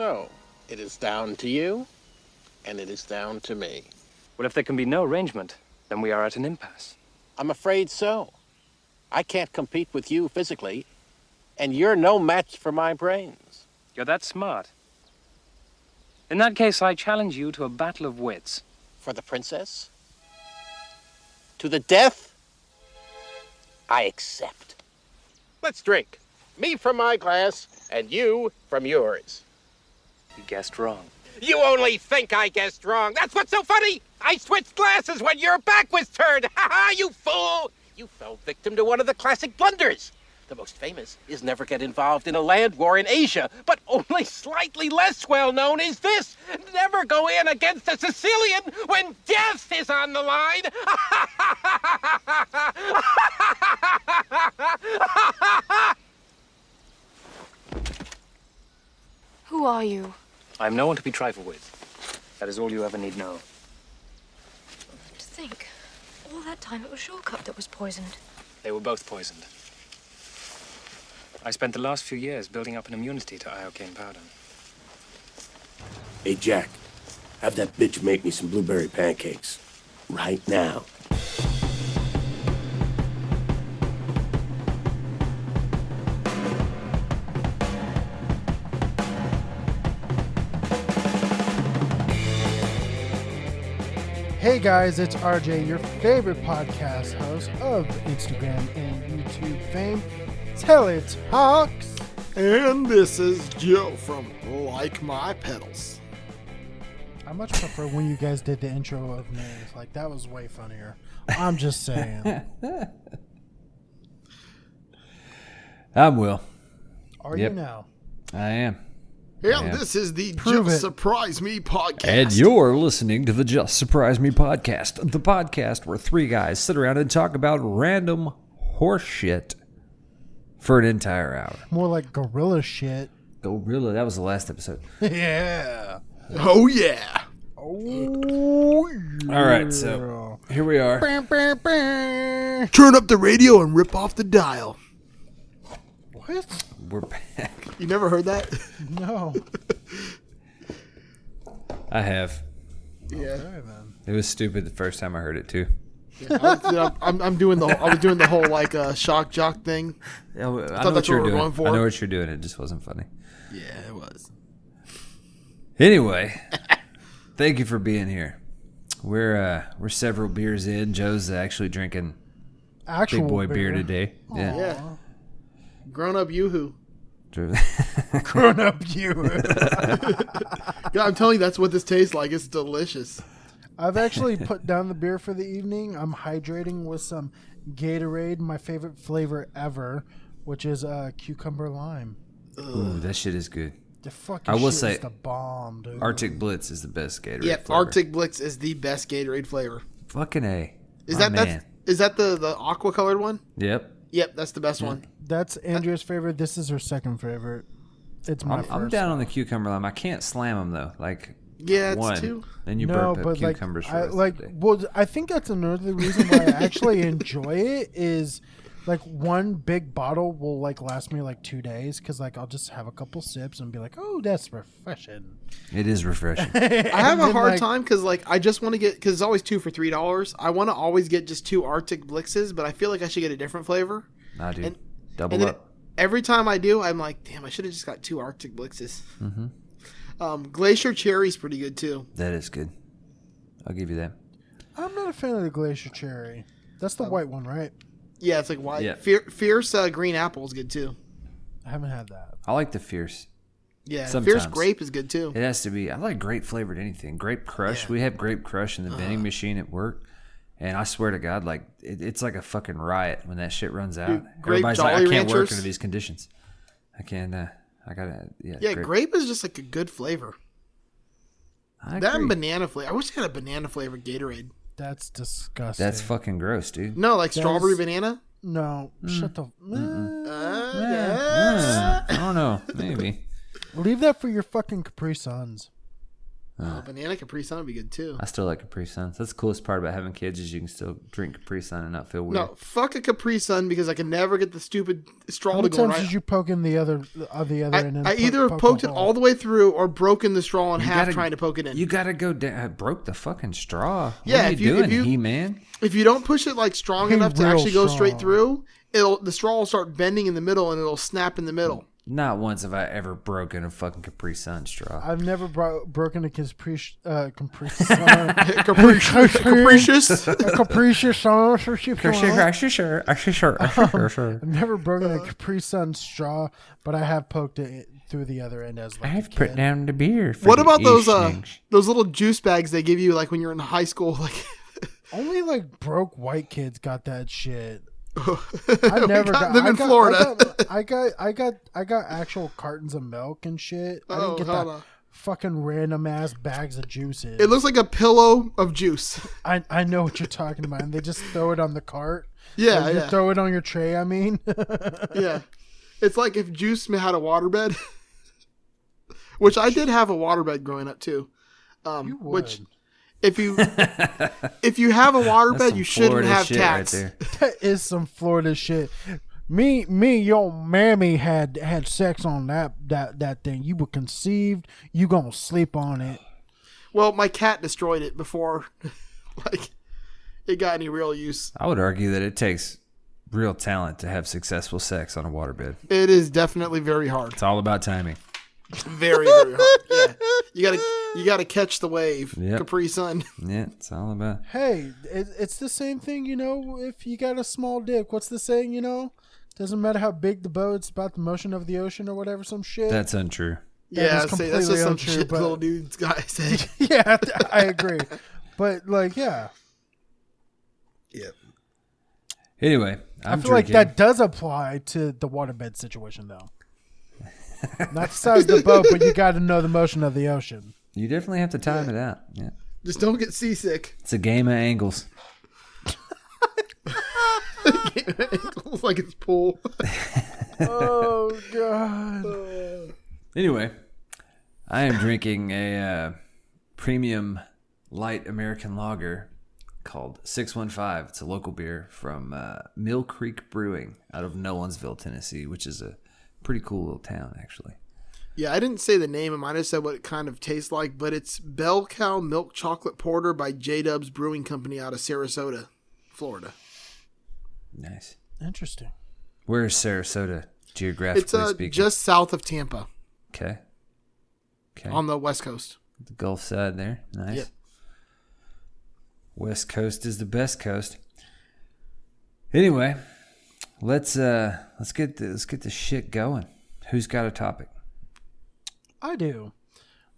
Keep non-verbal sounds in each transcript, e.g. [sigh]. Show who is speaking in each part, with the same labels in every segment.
Speaker 1: So, it is down to you, and it is down to me.
Speaker 2: Well, if there can be no arrangement, then we are at an impasse.
Speaker 1: I'm afraid so. I can't compete with you physically, and you're no match for my brains.
Speaker 2: You're that smart. In that case, I challenge you to a battle of wits.
Speaker 1: For the princess? To the death? I accept. Let's drink. Me from my glass, and you from yours.
Speaker 2: You guessed wrong.
Speaker 1: You only think I guessed wrong. That's what's so funny. I switched glasses when your back was turned. Ha ha, you fool! You fell victim to one of the classic blunders. The most famous is never get involved in a land war in Asia, but only slightly less well known is this never go in against a Sicilian when death is on the line.
Speaker 3: Who are you?
Speaker 2: I am no one to be trifled with. That is all you ever need know.
Speaker 3: To think, all that time it was Shortcut that was poisoned.
Speaker 2: They were both poisoned. I spent the last few years building up an immunity to iocane powder.
Speaker 4: Hey, Jack, have that bitch make me some blueberry pancakes. Right now.
Speaker 5: Hey guys, it's RJ, your favorite podcast host of Instagram and YouTube fame. Tell it talks.
Speaker 6: And this is Joe from Like My Pedals.
Speaker 5: I much prefer when you guys did the intro of names. Like that was way funnier. I'm just saying. [laughs]
Speaker 7: I'm Will.
Speaker 5: Are
Speaker 7: Yep.
Speaker 5: you now?
Speaker 7: I am.
Speaker 6: And
Speaker 7: Yeah.
Speaker 6: this is the
Speaker 5: Prove
Speaker 6: Just
Speaker 5: it.
Speaker 6: Surprise Me podcast.
Speaker 7: And you're listening to the Just Surprise Me podcast, the podcast where three guys sit around and talk about random horseshit for an entire hour.
Speaker 5: More like gorilla shit.
Speaker 7: Gorilla, that was the last episode. [laughs]
Speaker 5: yeah.
Speaker 6: Oh, yeah.
Speaker 5: Oh. yeah.
Speaker 7: All right, so here we are.
Speaker 6: Turn up the radio and rip off the dial.
Speaker 5: What?
Speaker 7: We're back. [laughs]
Speaker 6: You never heard that?
Speaker 5: No. [laughs]
Speaker 7: I have.
Speaker 6: yeah.
Speaker 5: Okay, then.
Speaker 7: It was stupid the first time I heard it too.
Speaker 6: I was, yeah, I'm, I'm doing the I was doing the whole like uh, shock jock thing.
Speaker 7: Yeah, I know
Speaker 6: that's
Speaker 7: what
Speaker 6: what
Speaker 7: you're
Speaker 6: we were
Speaker 7: doing.
Speaker 6: going for.
Speaker 7: I know what you're doing. It just wasn't funny.
Speaker 6: Yeah, it was.
Speaker 7: Anyway, thank you for being here. We're uh we're several beers in. Joe's actually drinking
Speaker 5: Actual
Speaker 7: big boy beer, today. Yeah.
Speaker 6: Yeah. Grown up yoo-hoo. [laughs]
Speaker 5: Grown up you. [laughs]
Speaker 6: Yeah, I'm telling you, that's what this tastes like. It's delicious.
Speaker 5: I've actually put down the beer for the evening. I'm hydrating with some Gatorade, my favorite flavor ever, which is uh, cucumber lime.
Speaker 7: Ooh, that shit is good.
Speaker 5: The fucking
Speaker 7: I will
Speaker 5: shit
Speaker 7: say,
Speaker 5: is the bomb, dude.
Speaker 7: Arctic Blitz is the best Gatorade.
Speaker 6: Yep,
Speaker 7: flavor.
Speaker 6: Arctic Blitz is the best Gatorade flavor.
Speaker 7: Fucking a.
Speaker 6: Is
Speaker 7: My
Speaker 6: that
Speaker 7: man.
Speaker 6: that's, is that the the aqua colored one?
Speaker 7: Yep.
Speaker 6: Yep, that's the best one.
Speaker 5: That's Andrea's favorite. This is her second favorite. It's my
Speaker 7: I'm,
Speaker 5: 1st
Speaker 7: I'm down on the cucumber lime. I can't slam them though. Like
Speaker 6: Yeah, it's
Speaker 7: one,
Speaker 6: two.
Speaker 7: then you
Speaker 5: no,
Speaker 7: burp up
Speaker 5: but like,
Speaker 7: cucumbers for
Speaker 5: I, like,
Speaker 7: of the day.
Speaker 5: well, I think that's another reason why I actually [laughs] enjoy it is like one big bottle will like last me like two days because like I'll just have a couple sips and be like, oh, that's refreshing.
Speaker 7: It is refreshing. [laughs]
Speaker 6: I have a hard
Speaker 5: like-
Speaker 6: time because like I just want to get because it's always two for three dollars. I want to always get just two Arctic Blitzes, but I feel like I should get a different flavor.
Speaker 7: nah, dude.
Speaker 6: And-
Speaker 7: Double
Speaker 6: And then
Speaker 7: up.
Speaker 6: every time I do, I'm like, damn, I should have just got two Arctic Blitzes. Mm-hmm. Um, Glacier Cherry's pretty good too.
Speaker 7: That is good. I'll give you that.
Speaker 5: I'm not a fan of the glacier cherry. That's the white one, right?
Speaker 6: Yeah, it's like white.
Speaker 7: Yeah.
Speaker 6: Fier- Fierce uh, Green Apple is good too.
Speaker 5: I haven't had that.
Speaker 7: I like the fierce.
Speaker 6: Yeah, Fierce Grape is good too.
Speaker 7: It has to be. I like grape flavored anything. Grape crush. We have grape crush in the
Speaker 6: Uh-huh.
Speaker 7: vending machine at work, and I swear to God, like it, it's like a fucking riot when that shit runs out.
Speaker 6: grape
Speaker 7: Everybody's like, I can't work under these conditions. I can't. Uh, I gotta. Yeah.
Speaker 6: Yeah, grape. is just like a good flavor.
Speaker 7: I
Speaker 6: That and banana flavor. I wish I had a banana flavored Gatorade.
Speaker 5: That's disgusting.
Speaker 7: That's fucking gross, dude.
Speaker 6: No, like
Speaker 5: That
Speaker 6: strawberry
Speaker 5: is-
Speaker 6: banana.
Speaker 5: no. Mm. Shut the.
Speaker 7: Uh, I don't know. [laughs] Maybe.
Speaker 5: Leave that for your fucking Capri Suns.
Speaker 6: Oh, banana Capri Sun would be good too.
Speaker 7: I still like Capri Suns. That's the coolest part about having kids is you can still drink Capri Sun and not feel weird.
Speaker 6: No, fuck a Capri Sun because I can never get the stupid straw
Speaker 5: How
Speaker 6: to
Speaker 5: many
Speaker 6: go
Speaker 5: times
Speaker 6: right.
Speaker 5: did you poke in the other uh, the other
Speaker 6: I,
Speaker 5: end?
Speaker 6: I
Speaker 5: po-
Speaker 6: either
Speaker 5: poke
Speaker 6: poked it
Speaker 5: hole?
Speaker 6: all the way through or broken the straw in
Speaker 7: You
Speaker 6: half
Speaker 7: gotta-
Speaker 6: trying to poke it in.
Speaker 7: You gotta go down. I broke the fucking straw.
Speaker 6: Yeah,
Speaker 7: what are
Speaker 6: if
Speaker 7: you,
Speaker 6: you- if
Speaker 7: doing,
Speaker 6: you-
Speaker 7: He Man?
Speaker 6: if you don't push it like strong
Speaker 5: Hey,
Speaker 6: enough to
Speaker 5: real
Speaker 6: actually go straight through, it'll the straw will start bending in the middle and it'll snap in the middle.
Speaker 7: Not once have I ever broken a fucking Capri Sun straw.
Speaker 5: I've never bro- broken a [laughs] capricious, uh, capricious, uh,
Speaker 6: Capricious, capricious.
Speaker 5: a capricious
Speaker 7: sure.
Speaker 5: I've never broken a [laughs] Capri Sun straw, but I have poked it through the other end as like a
Speaker 7: I've put
Speaker 5: kid.
Speaker 7: down the beer. For
Speaker 6: What
Speaker 7: the
Speaker 6: about those uh those little juice bags they give you like when you're in high school? [laughs] Like
Speaker 5: Only like broke white kids got that shit. [laughs]
Speaker 6: I
Speaker 5: I never
Speaker 6: got
Speaker 5: got
Speaker 6: them
Speaker 5: I
Speaker 6: in
Speaker 5: got-
Speaker 6: Florida.
Speaker 5: I got, [laughs] I got I got I got actual cartons of milk and shit. I
Speaker 6: Oh,
Speaker 5: didn't get that
Speaker 6: on.
Speaker 5: fucking random ass bags of juices.
Speaker 6: it looks like a pillow of juice. [laughs]
Speaker 5: I I know what you're talking about. And they just throw it on the cart.
Speaker 6: Yeah,
Speaker 5: you
Speaker 6: yeah,
Speaker 5: throw it on your tray. I mean,
Speaker 6: yeah. It's like if juice had a waterbed, which I did have a waterbed growing up too. Um, which. If you if you have a waterbed, you shouldn't
Speaker 7: Florida
Speaker 6: have
Speaker 7: shit
Speaker 6: cats.
Speaker 7: right there. [laughs]
Speaker 5: that is some Florida shit. Me, me, your mammy had had sex on that that that thing. You were conceived. You gonna sleep on it.
Speaker 6: Well, my cat destroyed it before, [laughs] like, it got any real use.
Speaker 7: I would argue that it takes real talent to have successful sex on a waterbed.
Speaker 6: It is definitely very hard.
Speaker 7: It's all about timing.
Speaker 6: Very, very hard. Yeah, you gotta you gotta catch the wave.
Speaker 7: Yep.
Speaker 6: Capri Sun. [laughs]
Speaker 7: Yeah, it's all about.
Speaker 5: Hey, it, it's the same thing, you know. If you got a small dick, what's the saying? You know, doesn't matter how big the boat. It's about the motion of the ocean or whatever. Some shit.
Speaker 7: That's untrue.
Speaker 5: That
Speaker 6: yeah, say that's just
Speaker 5: completely
Speaker 6: some
Speaker 5: untrue,
Speaker 6: shit
Speaker 5: but-
Speaker 6: little dude's guy [laughs] said.
Speaker 5: yeah, I agree. But like, yeah,
Speaker 6: yeah.
Speaker 7: Anyway, I'm
Speaker 5: I feel like that does apply to the waterbed situation, though. Not the size of the boat, but you got to know the motion of the ocean.
Speaker 7: You definitely have to time it out. Yeah,
Speaker 6: Just don't get seasick.
Speaker 7: it's a game of angles.
Speaker 6: It's [laughs] like it's pool. [laughs]
Speaker 5: Oh god.
Speaker 7: Anyway, I am drinking a uh, premium light American lager called 615. It's a local beer from uh, Mill Creek Brewing out of Nolensville, Tennessee, which is a pretty cool little town, actually.
Speaker 6: Yeah, I didn't say the name. I might have said what it kind of tastes like, but it's Bell Cow Milk Chocolate Porter by J Dubs Brewing Company out of Sarasota, Florida.
Speaker 7: Nice.
Speaker 5: Interesting.
Speaker 7: Where is Sarasota geographically
Speaker 6: It's uh,
Speaker 7: speaking?
Speaker 6: just south of Tampa
Speaker 7: okay. Okay.
Speaker 6: on the west coast.
Speaker 7: the Gulf side there. Nice.
Speaker 6: Yep.
Speaker 7: West Coast is the best coast. Anyway, let's uh let's get the, let's get the shit going. Who's got a topic?
Speaker 5: I do.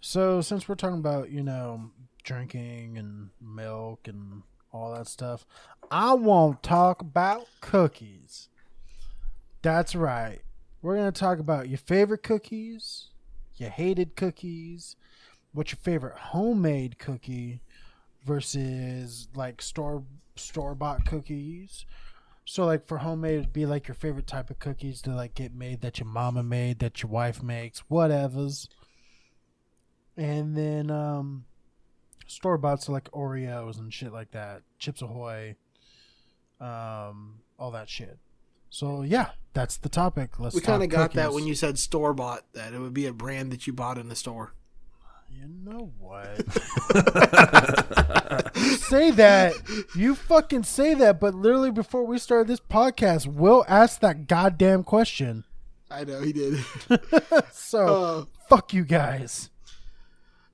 Speaker 5: So since we're talking about you know drinking and milk and all that stuff, I want to talk about cookies. That's right. We're gonna talk about your favorite cookies, your hated cookies, what's your favorite homemade cookie versus like store store bought cookies. So like for homemade, it'd be like your favorite type of cookies to like get made that your mama made, that your wife makes, whatevers. And then um store bought so like Oreos and shit like that, Chips Ahoy, um, all that shit. So yeah, that's the topic. Let's.
Speaker 6: we kind of got that when you said store bought, that it would be a brand that you bought in the store.
Speaker 5: You know what? [laughs] you say that. You fucking say that, but literally before we started this podcast, Will asked that goddamn question.
Speaker 6: I know he did. [laughs]
Speaker 5: So
Speaker 6: Uh,
Speaker 5: fuck you guys.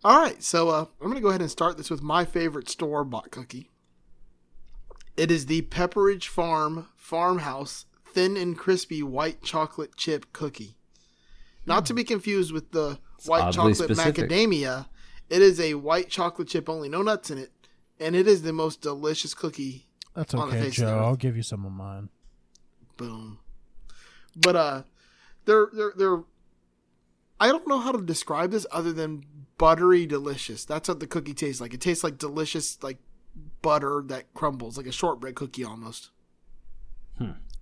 Speaker 6: All right, so uh, I'm going to go ahead and start this with my favorite store bought cookie. It is the Pepperidge Farm Farmhouse Thin and Crispy White Chocolate Chip Cookie. Not to be confused with the white chocolate
Speaker 7: specific.
Speaker 6: macadamia. It is a white chocolate chip only, no nuts in it, and it is the most delicious cookie.
Speaker 5: That's
Speaker 6: on the
Speaker 5: okay,
Speaker 6: face of the
Speaker 5: Joe. I'll give you some of mine.
Speaker 6: Boom. But uh, they're they're they're. I don't know how to describe this other than buttery delicious. That's what the cookie tastes like. It tastes like delicious like butter that crumbles like a shortbread cookie almost.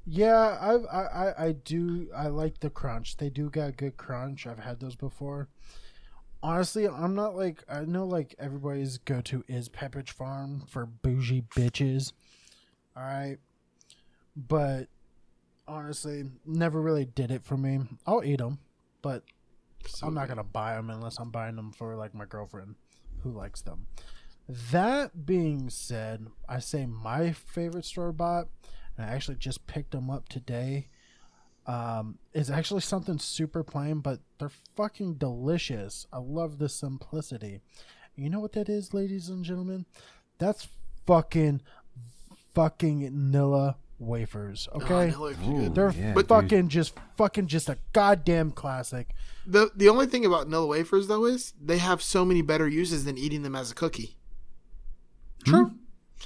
Speaker 5: Yeah, I've, I, I, I do. I like the crunch. They do got good crunch. I've had those before. honestly, I'm not like I know like everybody's go to is Pepperidge Farm for bougie bitches. All right, but honestly, never really did it for me. I'll eat them, but I'm not gonna buy them unless I'm buying them for like my girlfriend who likes them. That being said, I say my favorite store bought, I actually just picked them up today. Um, is actually something super plain, but they're fucking delicious. I love the simplicity. You know what that is, ladies and gentlemen? That's fucking fucking Nilla wafers.
Speaker 6: Oh,
Speaker 5: Okay,
Speaker 6: Nilla wafers are good.
Speaker 5: they're
Speaker 7: yeah,
Speaker 6: But-
Speaker 5: fucking just fucking just a goddamn classic.
Speaker 6: The the only thing about Nilla wafers though is they have so many better uses than eating them as a cookie.
Speaker 5: True,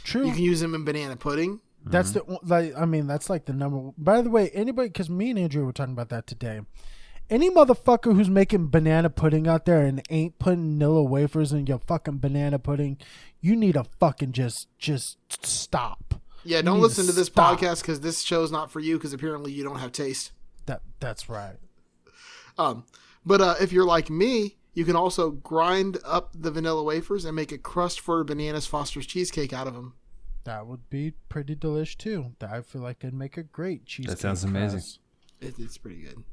Speaker 5: true.
Speaker 6: You can use them in banana pudding.
Speaker 5: That's the like. I mean, that's like the number. By the way, anybody, because me and Andrew were talking about that today. Any motherfucker who's making banana pudding out there and ain't putting Nilla wafers in your fucking banana pudding, you need to fucking just just stop.
Speaker 6: Yeah, don't listen to this
Speaker 5: stop.
Speaker 6: podcast because this show's not for you because apparently you don't have taste.
Speaker 5: That that's right.
Speaker 6: Um, but uh, if you're like me, you can also grind up the vanilla wafers and make a crust for bananas Foster's cheesecake out of them.
Speaker 5: That would be pretty delish too. That- I feel like they'd make a great cheesecake.
Speaker 7: That sounds amazing.
Speaker 6: It, it's pretty good.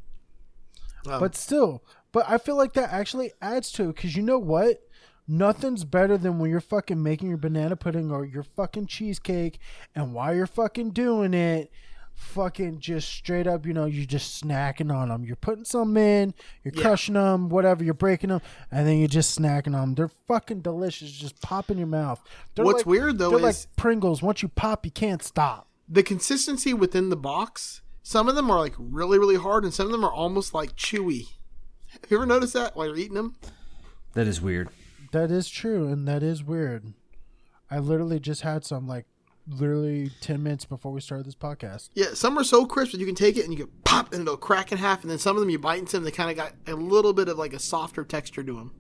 Speaker 6: Um,
Speaker 5: But still, but I feel like that actually adds to it because you know what? Nothing's better than when you're fucking making your banana pudding or your fucking cheesecake, and while you're fucking doing it, fucking just straight up, you know, you're just snacking on them. You're putting some in, you're
Speaker 6: Yeah.
Speaker 5: crushing them, whatever, you're breaking them, and then you're just snacking on them. They're fucking delicious. Just pop in your mouth. They're
Speaker 6: What's
Speaker 5: like-
Speaker 6: weird, though,
Speaker 5: they're
Speaker 6: is-
Speaker 5: like Pringles. Once you pop, you can't stop.
Speaker 6: the consistency within the box, some of them are like really, really hard, and some of them are almost like chewy. Have you ever noticed that while you're eating them?
Speaker 7: That is weird.
Speaker 5: That is true, and that is weird. I literally just had some like literally ten minutes before we started this podcast.
Speaker 6: Yeah, some are so crisp that you can take it and you can pop and it'll crack in half, and then some of them you bite into them, they kind of got a little bit of like a softer texture to them.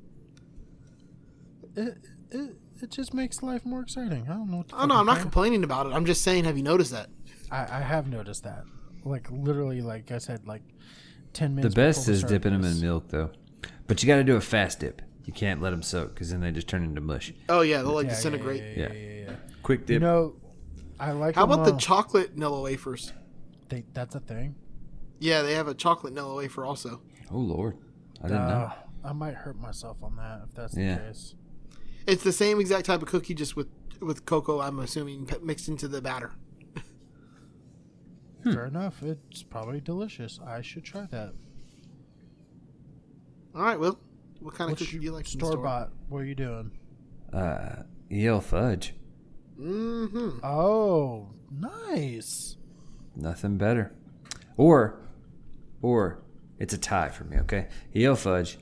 Speaker 5: It it, it just makes life more exciting. I don't know. What to
Speaker 6: Oh no, I'm not
Speaker 5: fucking
Speaker 6: complaining about it. I'm just saying, have you noticed that?
Speaker 5: I, I have noticed that. Like literally, like I said, like ten minutes.
Speaker 7: The best
Speaker 5: before
Speaker 7: is
Speaker 5: started
Speaker 7: dipping them in milk, though. But you got to do a fast dip. You can't let them soak because then they just turn into mush.
Speaker 6: Oh yeah, they'll like
Speaker 5: Yeah, yeah,
Speaker 6: disintegrate.
Speaker 5: Yeah, yeah,
Speaker 7: Yeah.
Speaker 5: yeah, yeah, yeah.
Speaker 7: Quick dip.
Speaker 5: You know, I like.
Speaker 6: How
Speaker 5: them,
Speaker 6: about the
Speaker 5: uh,
Speaker 6: chocolate Nilla wafers?
Speaker 5: they, that's a thing.
Speaker 6: Yeah, they have a chocolate Nilla wafer also.
Speaker 7: oh Lord, I didn't know.
Speaker 5: Uh, I might hurt myself on that if that's
Speaker 7: Yeah.
Speaker 5: the case.
Speaker 6: It's the same exact type of cookie, just with with cocoa. I'm assuming mixed into the batter.
Speaker 7: Hmm. [laughs]
Speaker 5: Fair enough. It's probably delicious. I should try that.
Speaker 6: All right, Will. What kind of
Speaker 5: What's
Speaker 6: cookie do you like?
Speaker 5: store
Speaker 6: store?
Speaker 5: bought? What are you doing?
Speaker 7: Uh, EL fudge.
Speaker 6: Mm-hmm.
Speaker 5: Oh, nice.
Speaker 7: Nothing better. Or, or it's a tie for me. Okay, EL fudge.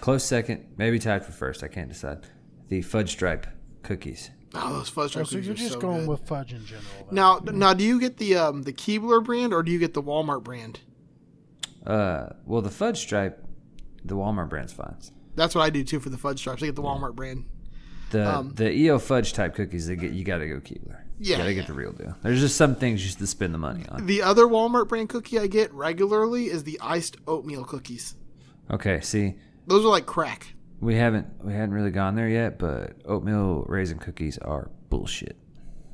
Speaker 7: Close second, maybe tied for first. I can't decide. The fudge stripe cookies.
Speaker 6: Oh, those fudge
Speaker 5: Oh,
Speaker 6: stripe
Speaker 5: so
Speaker 6: cookies
Speaker 5: you're just
Speaker 6: so
Speaker 5: going
Speaker 6: good.
Speaker 5: with fudge in general. then.
Speaker 6: Now, now, do you get the um the Keebler brand or do you get the Walmart brand?
Speaker 7: Uh, well, the fudge stripe, the Walmart brand's fine.
Speaker 6: That's what I do too for the fudge stripes. I get the Walmart brand.
Speaker 7: The
Speaker 6: Um,
Speaker 7: the EL fudge type cookies, they get you got to go Keebler.
Speaker 6: Yeah,
Speaker 7: you got to
Speaker 6: yeah.
Speaker 7: get the real deal. There's just some things you just to spend the money on.
Speaker 6: The other Walmart brand cookie I get regularly is the iced oatmeal cookies.
Speaker 7: Okay, see,
Speaker 6: Those are like crack.
Speaker 7: we haven't we hadn't really gone there yet, but oatmeal raisin cookies are bullshit.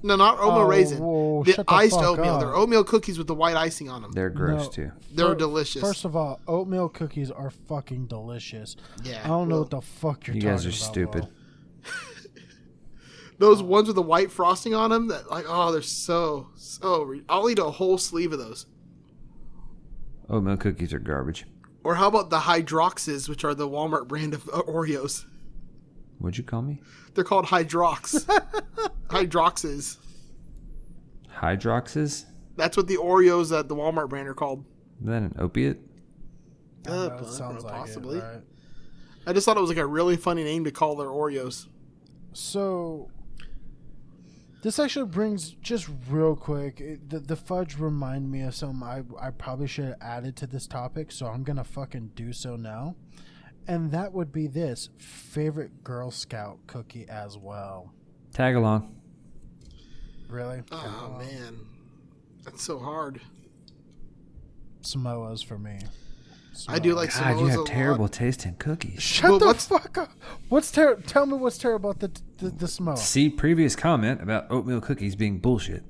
Speaker 6: No, not oatmeal
Speaker 5: Oh,
Speaker 6: raisin.
Speaker 5: whoa,
Speaker 6: the
Speaker 5: shut the
Speaker 6: iced oatmeal.
Speaker 5: up.
Speaker 6: They're oatmeal cookies with the white icing on them.
Speaker 7: They're gross
Speaker 5: No.
Speaker 7: too.
Speaker 6: They're
Speaker 5: Fir-
Speaker 6: delicious.
Speaker 5: First of all, oatmeal cookies are fucking delicious.
Speaker 6: Yeah,
Speaker 5: I don't know what the fuck you're
Speaker 7: You
Speaker 5: talking
Speaker 7: guys are
Speaker 5: about,
Speaker 7: stupid.
Speaker 5: Will.
Speaker 6: Those ones with the white frosting on them, that like, oh, they're so so. Re- I'll eat a whole sleeve of those.
Speaker 7: Oatmeal cookies are garbage.
Speaker 6: Or how about the Hydroxes, which are the Walmart brand of uh, Oreos?
Speaker 7: What'd you call me?
Speaker 6: They're called Hydrox. [laughs] Hydroxes.
Speaker 7: Hydroxes?
Speaker 6: That's what the Oreos at the Walmart brand are called.
Speaker 7: Is that an opiate?
Speaker 6: Uh,
Speaker 5: know, it sounds like
Speaker 6: possibly.
Speaker 5: It, right?
Speaker 6: I just thought it was like a really funny name to call their Oreos.
Speaker 5: So this actually brings just real quick. It, the the fudge remind me of something I I probably should have added to this topic. So I'm gonna fucking do so now, and that would be this favorite Girl Scout cookie as well.
Speaker 7: Tag along.
Speaker 5: Really?
Speaker 6: Oh man, that's so hard.
Speaker 5: Samoa's for me.
Speaker 6: I do like
Speaker 7: God, you
Speaker 6: Samoas a
Speaker 7: have
Speaker 6: lot.
Speaker 7: terrible taste in cookies.
Speaker 5: Shut
Speaker 6: Well,
Speaker 5: the
Speaker 6: what's-
Speaker 5: fuck up. What's ter- Tell me what's terrible about the the, the Samoa.
Speaker 7: See previous comment about oatmeal cookies being bullshit.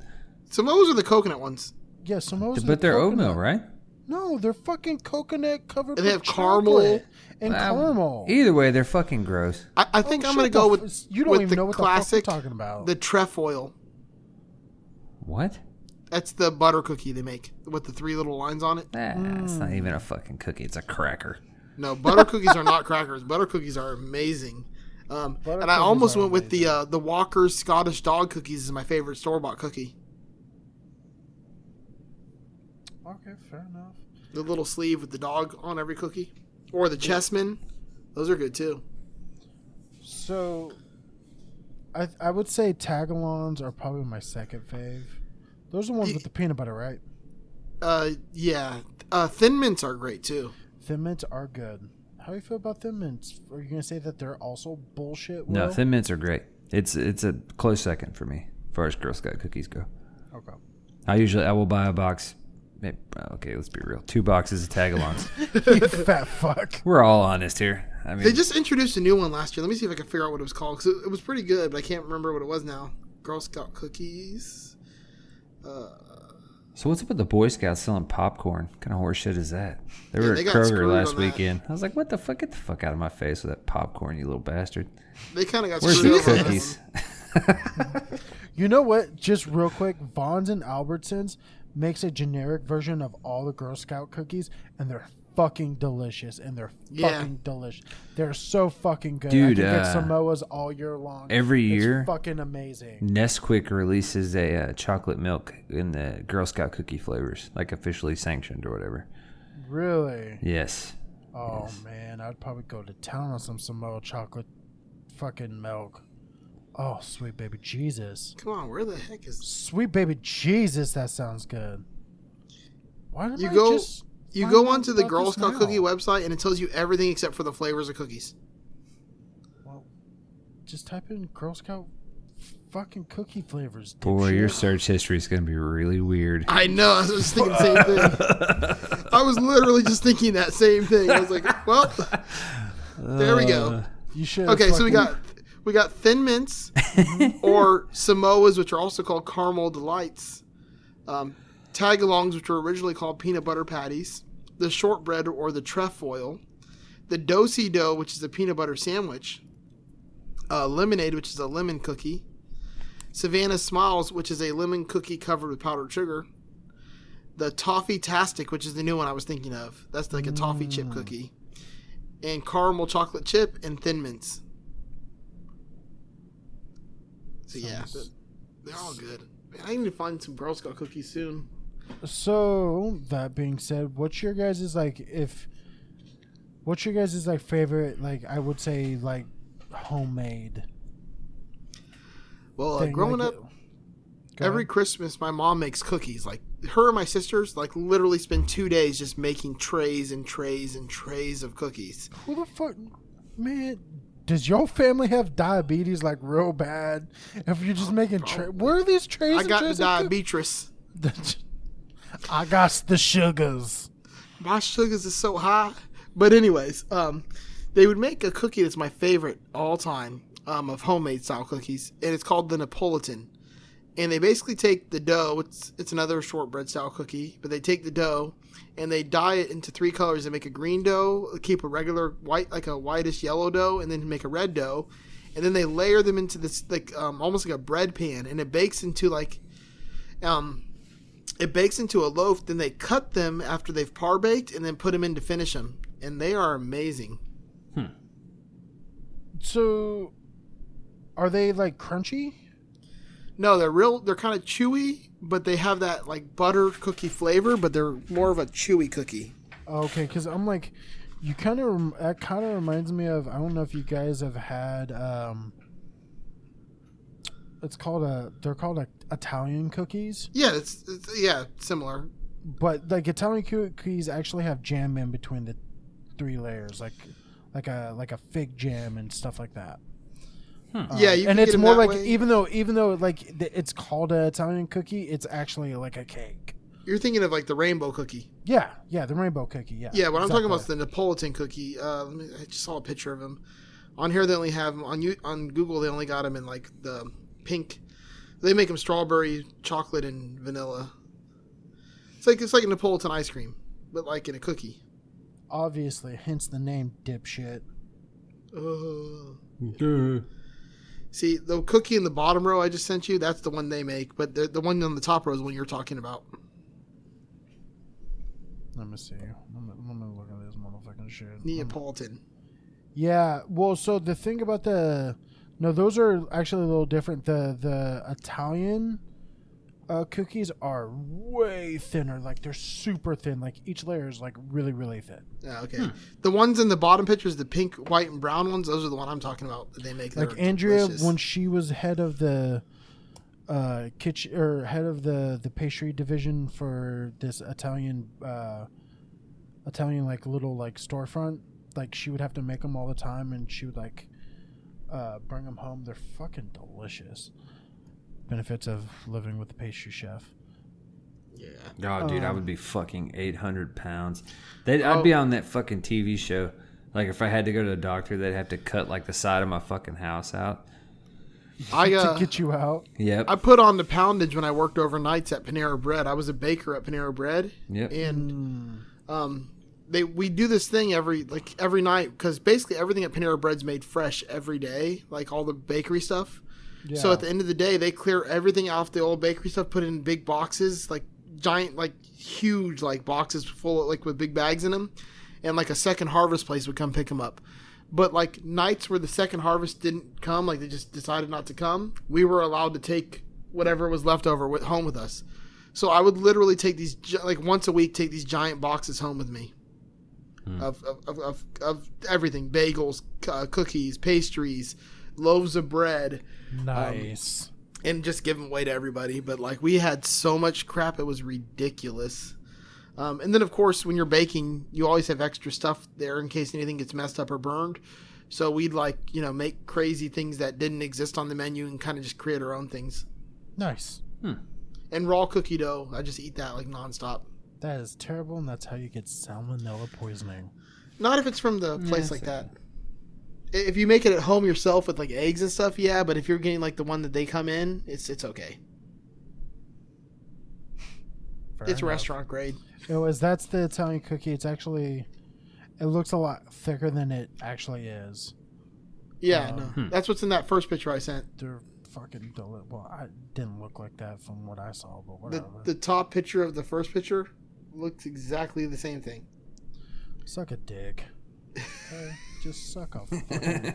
Speaker 6: Samoas are the coconut ones.
Speaker 5: Yeah, Samoa's.
Speaker 7: But they're oatmeal, right?
Speaker 5: No, they're fucking coconut covered.
Speaker 6: And they have caramel.
Speaker 5: and
Speaker 7: Well,
Speaker 5: caramel.
Speaker 7: Either way, they're fucking gross.
Speaker 6: I, I oh, think
Speaker 5: Oh,
Speaker 6: I'm gonna go
Speaker 5: the
Speaker 6: with
Speaker 5: you don't
Speaker 6: with
Speaker 5: even
Speaker 6: the
Speaker 5: know what the fuck we're talking about.
Speaker 6: the trefoil.
Speaker 7: What?
Speaker 6: That's the butter cookie they make with the three little lines on it.
Speaker 7: Nah, it's not even a fucking cookie. It's a cracker.
Speaker 6: No, butter cookies are not crackers. Butter cookies are amazing. Um, and I almost
Speaker 5: are
Speaker 6: went with the uh, the Walker's Scottish dog cookies is my favorite store bought cookie.
Speaker 5: okay, fair enough.
Speaker 6: The little sleeve with the dog on every cookie, or the chessmen, Those are good too.
Speaker 5: So, I I would say tagalongs are probably my second fave. Those are the ones with the peanut butter, right?
Speaker 6: Uh, yeah, uh, Thin Mints are great too.
Speaker 5: Thin mints are good. How do you feel about thin mints? Are you gonna say that they're also bullshit?
Speaker 7: No, Thin Mints are great. It's it's a close second for me as far as Girl Scout cookies go.
Speaker 5: Okay.
Speaker 7: I usually I will buy a box. maybe- Okay, let's be real. Two boxes of tagalongs. [laughs]
Speaker 5: you fat fuck.
Speaker 7: We're all honest here. I mean,
Speaker 6: They just introduced a new one last year. Let me see if I can figure out what it was called because it, it was pretty good, but I can't remember what it was now. Girl Scout cookies.
Speaker 7: So what's up with the Boy Scouts selling popcorn? What kind of horseshit is that? They
Speaker 6: Yeah,
Speaker 7: were
Speaker 6: they
Speaker 7: at Kroger last
Speaker 6: on that.
Speaker 7: weekend. I was like, what the fuck? Get the fuck out of my face with that popcorn, you little bastard.
Speaker 6: They kind of got
Speaker 7: Where's
Speaker 6: screwed
Speaker 7: the
Speaker 6: over on that
Speaker 7: cookies? [laughs]
Speaker 5: You know what? Just real quick, Vons and Albertsons makes a generic version of all the Girl Scout cookies, and they're fucking delicious. And they're
Speaker 6: Yeah.
Speaker 5: fucking delicious. They're so fucking good.
Speaker 7: Dude,
Speaker 5: I can
Speaker 7: uh,
Speaker 5: get Samoas all year long.
Speaker 7: every
Speaker 5: It's
Speaker 7: year-
Speaker 5: fucking amazing.
Speaker 7: Nesquik releases a uh, chocolate milk in the Girl Scout cookie flavors, like officially sanctioned or whatever.
Speaker 5: Really?
Speaker 7: Yes.
Speaker 5: Oh man, I'd probably go to town on some Samoa chocolate fucking milk. Oh, sweet baby Jesus.
Speaker 6: Come on, where the heck is
Speaker 5: Sweet baby Jesus, that sounds good. Why did
Speaker 6: You
Speaker 5: I
Speaker 6: go-
Speaker 5: just
Speaker 6: You
Speaker 5: find
Speaker 6: go onto the Girl Scout
Speaker 5: now?
Speaker 6: cookie website and it tells you everything except for the flavors of cookies.
Speaker 5: Well, just type in Girl Scout fucking cookie flavors.
Speaker 7: Boy, your search history is going to be really weird.
Speaker 6: I know. I was just thinking the same thing. [laughs] I was literally just thinking that same thing. I was like, well, there we go.
Speaker 5: You should.
Speaker 6: Okay, so we got we got thin mints [laughs] or Samoas, which are also called caramel delights. Um, tagalongs, which were originally called peanut butter patties. The shortbread or the trefoil. The dosi dough, which is a peanut butter sandwich. Uh, lemonade, which is a lemon cookie. Savannah Smiles, which is a lemon cookie covered with powdered sugar. The Toffee Tastic, which is the new one I was thinking of. That's like a toffee chip cookie. And caramel chocolate chip and thin mints. So yeah,
Speaker 5: Sounds-
Speaker 6: they're all good. Man, I need to find some Girl Scout cookies soon.
Speaker 5: So that being said, what's your guys' is like if what's your guys' is like favorite like I would say like homemade
Speaker 6: Well, uh, growing
Speaker 5: like,
Speaker 6: up, every. Christmas, my mom makes cookies. Like her and my sisters, like literally spend two days just making trays and trays and trays of cookies.
Speaker 5: who the fuck man does your family have diabetes like real bad? If you're just making tra- where are these trays?
Speaker 6: I got the
Speaker 5: trays cookies?
Speaker 6: diabetes. [laughs]
Speaker 5: I got the sugars.
Speaker 6: My sugars is so high. But anyways, um, they would make a cookie that's my favorite all time um, of homemade style cookies, and it's called the Napolitan. And they basically take the dough. It's it's another shortbread style cookie, but they take the dough and they dye it into three colors. They make a green dough, keep a regular white, like a whitish yellow dough, and then make a red dough, and then they layer them into this like um, almost like a bread pan, and it bakes into like um it bakes into a loaf. Then they cut them after they've par baked, and then put them in to finish them, and they are amazing. Hmm.
Speaker 5: So are they like crunchy?
Speaker 6: No, they're real. They're kind of chewy, but they have that like butter cookie flavor. But they're more of a chewy cookie.
Speaker 5: Okay, because I'm like, you kind of that kind of reminds me of I don't know if you guys have had um, it's called a they're called a, Italian cookies,
Speaker 6: Yeah, it's, it's yeah similar.
Speaker 5: but like Italian cookies actually have jam in between the three layers, like like a like a fig jam and stuff like that.
Speaker 6: yeah, you
Speaker 5: and it's more like
Speaker 6: way.
Speaker 5: even though even though like th- it's called an Italian cookie, it's actually like a cake.
Speaker 6: You're thinking of like the rainbow cookie.
Speaker 5: Yeah, yeah, the rainbow cookie. Yeah.
Speaker 6: Yeah, what I'm talking about is the Neapolitan cookie. Uh, let me, I just saw a picture of them. On here, they only have 'em- on you on Google. They only got them in like the pink. They make them strawberry, chocolate, and vanilla. It's like it's like a Neapolitan ice cream, but like in a cookie.
Speaker 5: Obviously, hence the name dipshit.
Speaker 6: Ugh. See the cookie in the bottom row I just sent you. That's the one they make, but the the one on the top row is the one you're talking about.
Speaker 5: Let me see. Let me, let me look at this motherfucking shit.
Speaker 6: Neapolitan.
Speaker 5: Yeah. Well, so the thing about the no, those are actually a little different. The the Italian uh, cookies are way thinner. Like they're super thin. Like each layer is like really really thin.
Speaker 6: Yeah, okay. The ones in the bottom pictures, the pink, white, and brown ones, those are the one I'm talking about that they make.
Speaker 5: Like Andrea,
Speaker 6: delicious.
Speaker 5: when she was head of the uh kitchen or head of the the pastry division for this Italian uh Italian like little like storefront, like she would have to make them all the time, and she would like uh bring them home. They're fucking delicious. Benefits of living with the pastry chef.
Speaker 6: yeah.
Speaker 7: Oh, dude, I
Speaker 5: Um,
Speaker 7: would be fucking 800 pounds. They'd, I'd be on that fucking TV show. Like, if I had to go to the doctor, they'd have to cut, like, the side of my fucking house out. [laughs]
Speaker 6: I uh,
Speaker 5: to get you out.
Speaker 7: Yep.
Speaker 6: I put on the poundage when I worked overnights at Panera Bread. I was a baker at Panera Bread,
Speaker 7: Yep.
Speaker 6: and um, they we do this thing every like every night because basically everything at Panera Bread's made fresh every day, like all the bakery stuff. So at the end of the day, they clear everything off the old bakery stuff, put it in big boxes, like giant, like huge, like boxes full of like with big bags in them, and like a second harvest place would come pick them up. But like nights where the second harvest didn't come, like they just decided not to come, we were allowed to take whatever was left over with home with us. So I would literally take these like once a week, take these giant boxes home with me. Of, of, of, of, of everything bagels, uh, cookies, pastries, loaves of bread,
Speaker 5: Nice.
Speaker 6: and just give them away to everybody. But like we had so much crap, it was ridiculous. Um, and then of course, when you're baking, you always have extra stuff there in case anything gets messed up or burned. So we'd like you know make crazy things that didn't exist on the menu and kind of just create our own things.
Speaker 5: nice.
Speaker 6: And raw cookie dough, I just eat that like nonstop.
Speaker 5: That is terrible, and that's how you get salmonella poisoning.
Speaker 6: Not if it's from the place like that. If you make it at home yourself with like eggs and stuff, yeah. But if you're getting like the one that they come in, it's it's okay.
Speaker 5: Fair
Speaker 6: it's
Speaker 5: enough.
Speaker 6: restaurant grade.
Speaker 5: It was that's the Italian cookie. It's actually it looks a lot thicker than it actually is.
Speaker 6: Yeah,
Speaker 5: Um,
Speaker 6: no, that's what's in that first picture I sent.
Speaker 5: They're fucking deli- well, I didn't look like that from what I saw, but
Speaker 6: The
Speaker 5: whatever.
Speaker 6: the top picture of the first picture looks exactly the same thing.
Speaker 5: suck a dick. [laughs] Okay? Just suck a fucking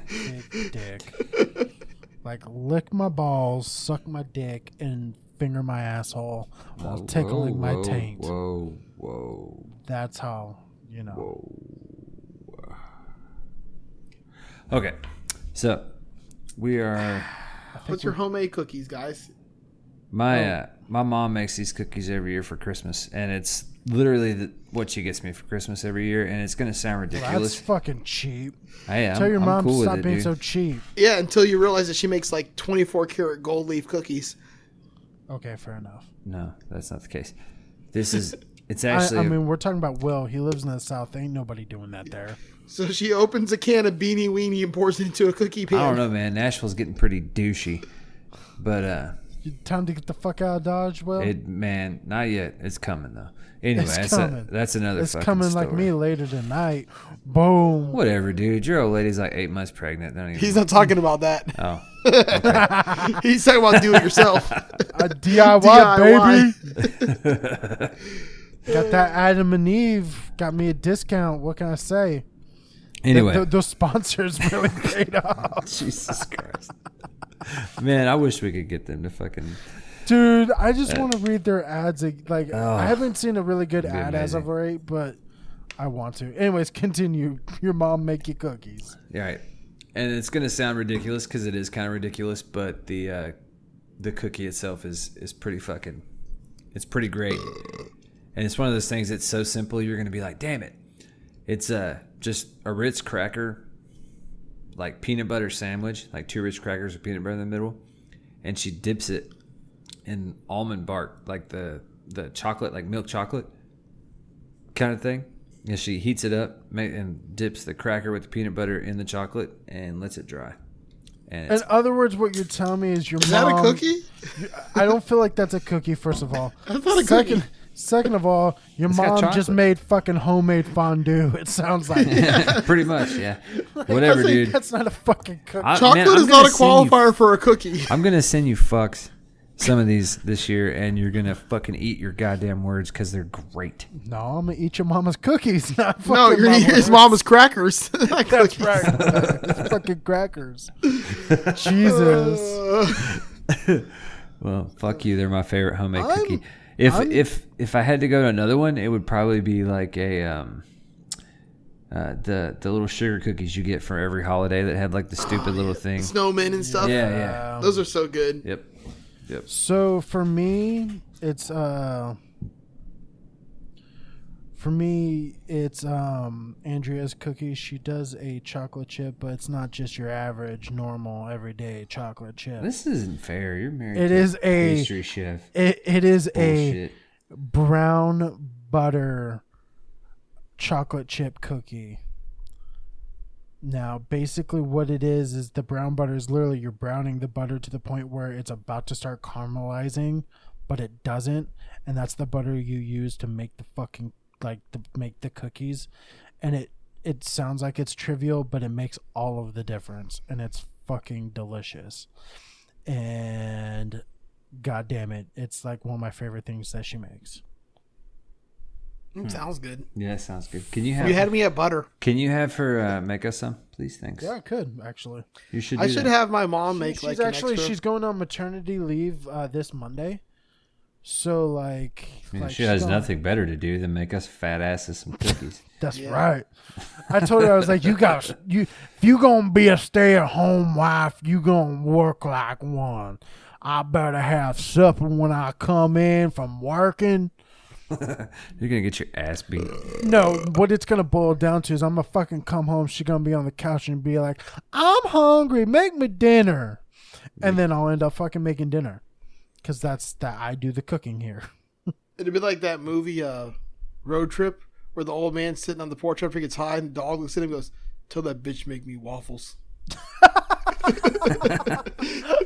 Speaker 5: big dick. [laughs] Like lick my balls, suck my dick, and finger my asshole while tickling my taint.
Speaker 7: Whoa, whoa,
Speaker 5: That's how you know.
Speaker 7: whoa. Okay, so we are. [sighs]
Speaker 6: What's your homemade cookies, guys?
Speaker 7: My
Speaker 5: Oh.
Speaker 7: uh, my mom makes these cookies every year for Christmas, and it's literally the, what she gets me for Christmas every year. And it's gonna sound
Speaker 5: That's
Speaker 7: ridiculous.
Speaker 5: fucking cheap.
Speaker 7: I'm,
Speaker 5: Tell your
Speaker 7: I'm
Speaker 5: mom
Speaker 7: cool
Speaker 5: to stop
Speaker 7: it,
Speaker 5: being
Speaker 7: dude.
Speaker 5: so cheap.
Speaker 6: Yeah, until you realize that she makes like 24 karat gold leaf cookies.
Speaker 5: Okay, fair enough.
Speaker 7: No, that's not the case. This is. [laughs] It's actually.
Speaker 5: I mean, we're talking about Will. He lives in the South. Ain't nobody doing that there.
Speaker 6: So she opens a can of beanie weenie and pours it into a cookie pan.
Speaker 7: I don't know, man. Nashville's getting pretty douchey, but uh,
Speaker 5: You- Time to get the fuck out of Dodge, Will.
Speaker 7: it man, not yet. It's coming though. Anyway,
Speaker 5: It's
Speaker 7: that's, a, that's another.
Speaker 5: it's
Speaker 7: fucking
Speaker 5: coming like me later tonight. Boom.
Speaker 7: Whatever, dude. Your old lady's like eight months pregnant. Don't even.
Speaker 6: He's not talking about that.
Speaker 7: oh, [laughs]
Speaker 6: He's talking about do it yourself. [laughs]
Speaker 5: A DIY,
Speaker 6: DIY.
Speaker 5: baby. [laughs] Got that Adam and Eve. Got me a discount. What can I say?
Speaker 7: anyway.
Speaker 5: Th- th- those sponsors really paid off.
Speaker 7: Jesus Christ. [laughs] Man, I wish we could get them to fucking.
Speaker 5: Dude, I just want to read their ads. Like,
Speaker 7: Oh.
Speaker 5: I haven't seen a really good ad as of
Speaker 7: amazing.
Speaker 5: late, but I want to. Anyways, continue. Your mom make you cookies.
Speaker 7: Yeah, right. And it's gonna sound ridiculous because it is kind of ridiculous, but the uh, the cookie itself is is pretty fucking. It's pretty great, and it's one of those things that's so simple you're gonna be like, damn it. It's uh just a Ritz cracker, like peanut butter sandwich, like two Ritz crackers with peanut butter in the middle, and she dips it in almond bark, like the the chocolate, like milk chocolate kind of thing. And she heats it up and dips the cracker with the peanut butter in the chocolate and lets it dry. And
Speaker 5: In other words, what you're telling me is your
Speaker 6: Is
Speaker 5: mom.
Speaker 6: that a cookie? [laughs]
Speaker 5: I don't feel like that's a cookie. First of all, [laughs]
Speaker 6: That's not a
Speaker 5: second,
Speaker 6: cookie.
Speaker 5: Second of all, your
Speaker 7: It's got
Speaker 5: mom just
Speaker 7: chocolate.
Speaker 5: made fucking homemade fondue. [laughs] It sounds like
Speaker 7: pretty much, yeah. [laughs]
Speaker 5: Like,
Speaker 7: Whatever,
Speaker 5: that's like-
Speaker 7: dude.
Speaker 5: That's not a fucking cookie.
Speaker 7: I-
Speaker 6: Chocolate
Speaker 7: man, I'm
Speaker 6: is not
Speaker 7: gonna
Speaker 6: a
Speaker 7: send you-
Speaker 6: qualifier for a cookie. [laughs]
Speaker 7: I'm gonna send you fucks some of these this year, and you're gonna fucking eat your goddamn words because they're great.
Speaker 5: no, I'm gonna eat your mama's cookies. Not fucking
Speaker 6: No, you're gonna eat his mama's crackers. Not
Speaker 5: That's
Speaker 6: cookies.
Speaker 5: right. it's fucking crackers. Jesus.
Speaker 6: Uh,
Speaker 7: Well, fuck you. They're my favorite homemade
Speaker 5: I'm-
Speaker 7: cookie. If
Speaker 5: I'm-
Speaker 7: if if I had to go to another one, it would probably be like a um, uh, the the little sugar cookies you get for every holiday that had like the stupid little thing.
Speaker 6: snowmen and stuff.
Speaker 7: Yeah, yeah.
Speaker 5: Um,
Speaker 6: Those are so good.
Speaker 7: Yep. Yep.
Speaker 5: So for me, it's uh for me it's um Andrea's cookies. She does a chocolate chip, but it's not just your average normal everyday chocolate chip.
Speaker 7: This isn't fair. You're married.
Speaker 5: It
Speaker 7: to
Speaker 5: is a
Speaker 7: pastry chef.
Speaker 5: it, it is a brown butter chocolate chip cookie. Now, basically, what it is is the brown butter is literally you're browning the butter to the point where it's about to start caramelizing, but it doesn't, and that's the butter you use to make the fucking like to make the cookies, and it it sounds like it's trivial, but it makes all of the difference, and it's fucking delicious, and god damn it, it's like one of my favorite things that she makes.
Speaker 6: Mm, Sounds good.
Speaker 7: Yeah, that sounds good. Can you have?
Speaker 6: You had me at butter.
Speaker 7: Can you have her uh, make us some, please? Thanks.
Speaker 5: Yeah, I could actually.
Speaker 7: You should.
Speaker 6: I
Speaker 7: do
Speaker 6: should
Speaker 7: that.
Speaker 6: have my mom make
Speaker 5: she's
Speaker 6: like an
Speaker 5: actually
Speaker 6: extra.
Speaker 5: she's going on maternity leave uh, this Monday. So like,
Speaker 7: I mean,
Speaker 5: like,
Speaker 7: she has
Speaker 5: gone-
Speaker 7: nothing better to do than make us fat asses some cookies. [laughs]
Speaker 5: That's
Speaker 6: Yeah.
Speaker 5: right. I told her I was like, you got you if you gonna be a stay at home wife, you gonna work like one. I better have supper when I come in from working. [laughs]
Speaker 7: You're gonna get your ass beat.
Speaker 5: No, what it's gonna boil down to is I'm gonna fucking come home. She's gonna be on the couch and be like, "I'm hungry. Make me dinner," and then I'll end up fucking making dinner, because that's that I do the cooking here. [laughs]
Speaker 6: It'd be like that movie, uh, Road Trip, where the old man's sitting on the porch after he gets high, and the dog looks at him and goes, "Tell that bitch make me waffles." [laughs] [laughs]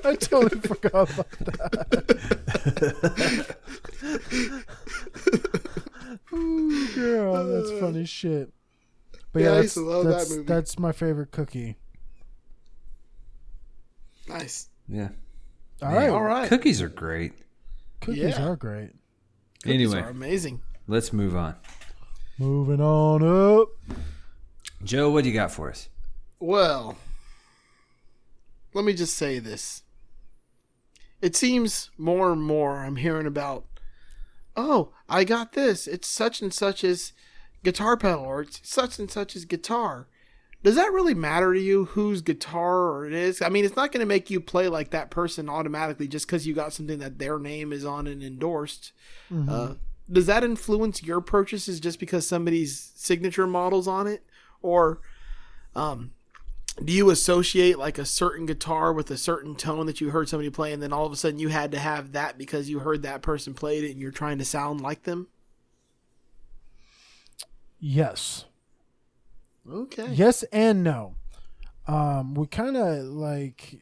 Speaker 5: I totally forgot about that. Ooh, girl, that's funny shit. But
Speaker 6: Yeah,
Speaker 5: yeah,
Speaker 6: I
Speaker 5: that's,
Speaker 6: used to love that
Speaker 5: that's,
Speaker 6: movie.
Speaker 5: that's my favorite cookie.
Speaker 6: Nice.
Speaker 7: Yeah.
Speaker 5: All right,
Speaker 6: All right.
Speaker 7: Cookies are great.
Speaker 5: cookies
Speaker 6: Yeah.
Speaker 5: are great.
Speaker 6: Cookies
Speaker 7: Anyway,
Speaker 6: are amazing.
Speaker 7: let's move on.
Speaker 5: Moving on up.
Speaker 7: Joe, what do you got for us?
Speaker 6: Well, let me just say this. It seems more and more I'm hearing about, oh, I got this. It's such and such as guitar pedal, or it's such and such as guitar. Does that really matter to you whose guitar it is? I mean, it's not going to make you play like that person automatically just because you got something that their name is on and endorsed. Uh, does that influence your purchases just because somebody's signature models on it, or um, do you associate like a certain guitar with a certain tone that you heard somebody play and then all of a sudden you had to have that because you heard that person played it and you're trying to sound like them
Speaker 5: Yes.
Speaker 6: Okay
Speaker 5: Yes and no. Um, we kind of like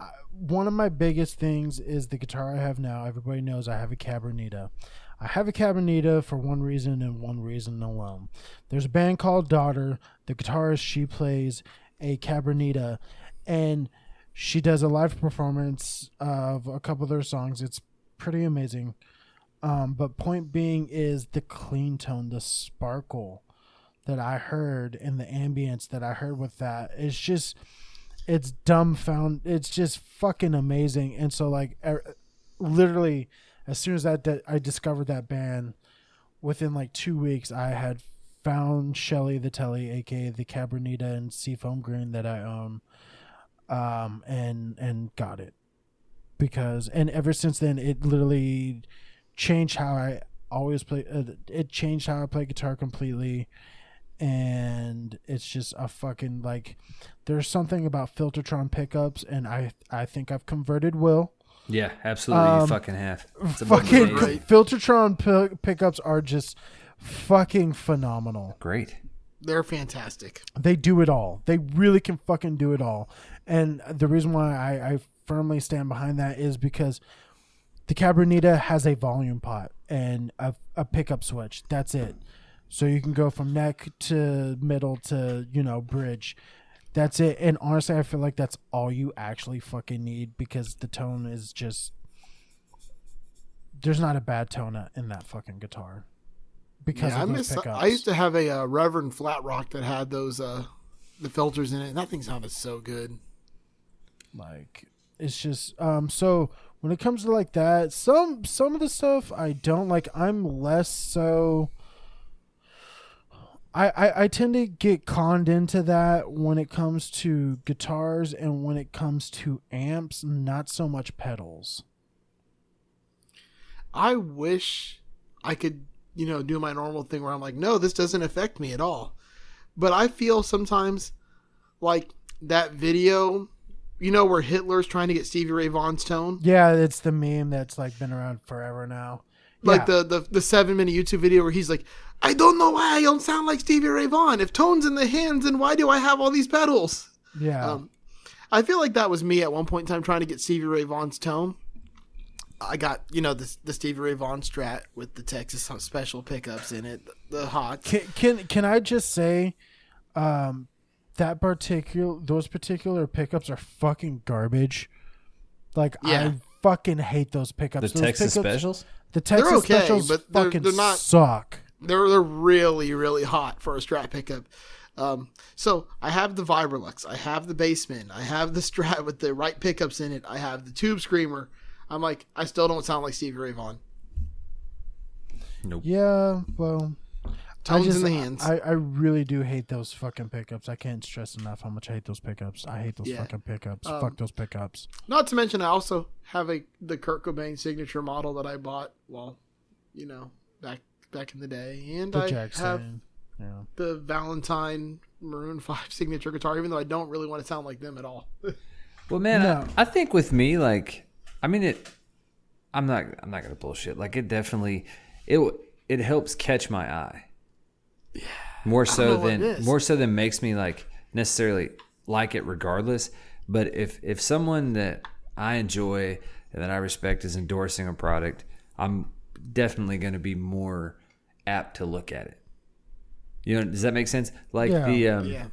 Speaker 5: I- one of my biggest things is the guitar I have now. Everybody knows I have a Cabronita. I have a Cabronita for one reason and one reason alone. There's a band called Daughter. The guitarist she plays a Cabronita, and she does a live performance of a couple of their songs. It's pretty amazing. Um, but point being is the clean tone, the sparkle that I heard and the ambience that I heard with that. It's just, it's dumbfound. It's just fucking amazing. And so, like, er, literally, as soon as that, that I discovered that band, within like two weeks, I had found Shelly the Telly, aka the Cabronita and Seafoam Green that I own, um, and and got it because and ever since then, it literally changed how I always play. Uh, it changed how I play guitar completely and it's just a fucking like there's something about Filtertron pickups and I I think I've converted Will
Speaker 7: Yeah, absolutely.
Speaker 5: Um,
Speaker 7: you fucking have. It's
Speaker 5: Fucking
Speaker 6: Right.
Speaker 5: Filtertron pi- pickups are just fucking phenomenal.
Speaker 7: Great.
Speaker 6: They're fantastic.
Speaker 5: They do it all. They really can fucking do it all. And the reason why I, I firmly stand behind that is because the Cabronita has a volume pot and a, a pickup switch. That's it. So you can go from neck to middle to, you know, bridge. That's it. And honestly, I feel like that's all you actually fucking need because the tone is just. There's not a bad tone in that fucking guitar. Because
Speaker 6: Yeah, I miss. I used to have a uh, Reverend Flatroc that had those uh, the filters in it. and That thing sounded so good.
Speaker 5: like it's just um so when it comes to like that some some of the stuff i don't like i'm less so I, I i tend to get conned into that when it comes to guitars and when it comes to amps not so much pedals
Speaker 6: I wish I could, you know, do my normal thing where I'm like, no, this doesn't affect me at all. But I feel sometimes like that video, you know, where Hitler's trying to get Stevie Ray Vaughan's tone.
Speaker 5: yeah it's the meme that's like been around forever now
Speaker 6: Like
Speaker 5: Yeah.
Speaker 6: the, the the seven minute YouTube video where he's like, I don't know why I don't sound like Stevie Ray Vaughan. If tone's in the hands, then why do I have all these pedals?
Speaker 5: yeah
Speaker 6: Um, I feel like that was me at one point in time trying to get Stevie Ray Vaughan's tone. I got you know the the Stevie Ray Vaughan Strat with the Texas special pickups in it, the, the hot.
Speaker 5: Can can can I just say, um, that particular those particular pickups are fucking garbage. Like
Speaker 6: Yeah.
Speaker 5: I fucking hate those pickups.
Speaker 7: The
Speaker 5: Those
Speaker 7: Texas
Speaker 5: pickups-
Speaker 7: specials?
Speaker 5: The Texas
Speaker 6: okay,
Speaker 5: specials
Speaker 6: but they're-
Speaker 5: fucking
Speaker 6: they're not-
Speaker 5: suck.
Speaker 6: They're they're really really hot for a Strat pickup. Um, so I have the Vibrolux, I have the Bassman, I have the Strat with the right pickups in it, I have the Tube Screamer. I'm like, I still don't sound like Stevie Ray Vaughan.
Speaker 7: Nope.
Speaker 5: Yeah, well,
Speaker 6: Tones
Speaker 5: I just,
Speaker 6: in the hands.
Speaker 5: I, I really do hate those fucking pickups. I can't stress enough how much I hate those pickups. I hate those
Speaker 6: Yeah.
Speaker 5: fucking pickups.
Speaker 6: Um,
Speaker 5: Fuck those pickups.
Speaker 6: Not to mention, I also have a the Kurt Cobain signature model that I bought. Well, you know, back back in the day, and
Speaker 5: The
Speaker 6: I
Speaker 5: Jackson.
Speaker 6: have
Speaker 5: Yeah.
Speaker 6: the Valentine Maroon [laughs] Five signature guitar, even though I don't really want to sound like them at all. [laughs]
Speaker 7: Well, man,
Speaker 5: No.
Speaker 7: I, I think with me, like, I mean, it. I'm not. I'm not gonna bullshit. Like, it definitely, it w- it helps catch my eye. Yeah. More so than more so than makes me like necessarily like it regardless. But if if someone that I enjoy and that I respect is endorsing a product, I'm definitely going to be more apt to look at it. You know, does that make sense? Like
Speaker 5: Yeah.
Speaker 7: the um,
Speaker 6: Yeah.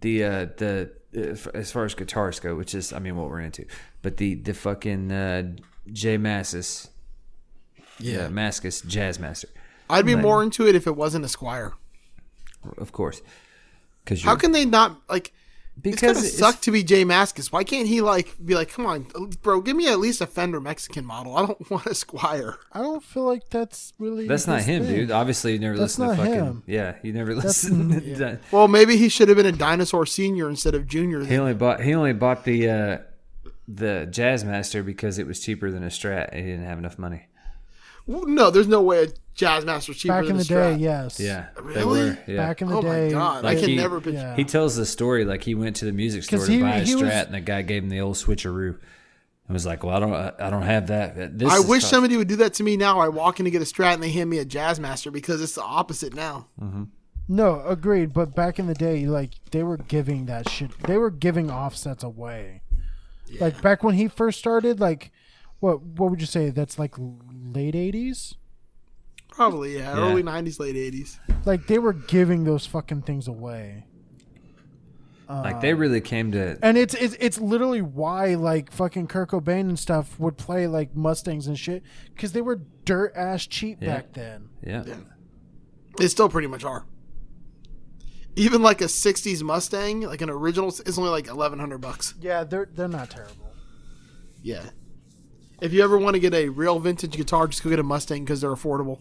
Speaker 7: the uh, the uh, as far as guitars go, which is I mean what we're into, but the the fucking uh, Jay Mascis, yeah, Mascis Jazz Master,
Speaker 6: I'd be
Speaker 7: Like-
Speaker 6: more into it if it wasn't a Squier.
Speaker 7: of course, because
Speaker 6: How can they not like? It's
Speaker 7: because
Speaker 6: gonna
Speaker 7: it's-
Speaker 6: suck to be Jay Mascis. Why can't he like be like, come on, bro, give me at least a Fender Mexican model. I don't [laughs] want a Squier.
Speaker 5: I don't feel like that's really.
Speaker 7: That's not him,
Speaker 5: thing.
Speaker 7: dude. Obviously, you never
Speaker 5: That's
Speaker 7: listened to fucking.
Speaker 5: him.
Speaker 7: Yeah, you never listened. to
Speaker 6: Well, maybe he should have been a Dinosaur Senior instead of Junior.
Speaker 7: He
Speaker 6: Then.
Speaker 7: only bought he only bought the uh, the Jazz Master because it was cheaper than a Strat, and he didn't have enough money.
Speaker 6: Well, No, there's no way a Jazz Master's cheaper
Speaker 5: Back in
Speaker 6: a
Speaker 5: the day, yes.
Speaker 7: Yeah, they
Speaker 6: Really?
Speaker 7: were. Yeah.
Speaker 5: Back in the
Speaker 6: oh
Speaker 5: day. Oh day.
Speaker 6: my god,
Speaker 7: Like
Speaker 6: I can
Speaker 7: he-
Speaker 6: never picture.
Speaker 5: yeah.
Speaker 7: He tells the story like he went to the music store
Speaker 5: 'Cause
Speaker 7: to
Speaker 5: he-
Speaker 7: buy a
Speaker 5: he
Speaker 7: Strat,
Speaker 5: was-
Speaker 7: and the guy gave him the old switcheroo. And was like, "Well, I don't, I don't have that. This
Speaker 6: I
Speaker 7: is
Speaker 6: wish
Speaker 7: fu-
Speaker 6: somebody would do that to me now. I walk in to get a Strat and they hand me a Jazz Master because it's the opposite now. Mm-hmm.
Speaker 5: No, agreed. But back in the day, like they were giving that shit. They were giving offsets away. Like back when he first started, like what what would you say? That's like late eighties.
Speaker 6: Probably, yeah,
Speaker 7: Yeah.
Speaker 6: early '90s, late '80s.
Speaker 5: Like they were giving those fucking things away.
Speaker 7: Like they really came to.
Speaker 5: And it's it's it's literally why like fucking Kurt Cobain and stuff would play like Mustangs and shit because they were dirt ass cheap
Speaker 7: Yeah.
Speaker 5: back then.
Speaker 7: Yeah,
Speaker 6: They still pretty much are. Even like a '60s Mustang, like an original, is only like 1,100 bucks.
Speaker 5: Yeah, they're they're not terrible.
Speaker 6: Yeah. If you ever want to get a real vintage guitar, just go get a Mustang because they're affordable.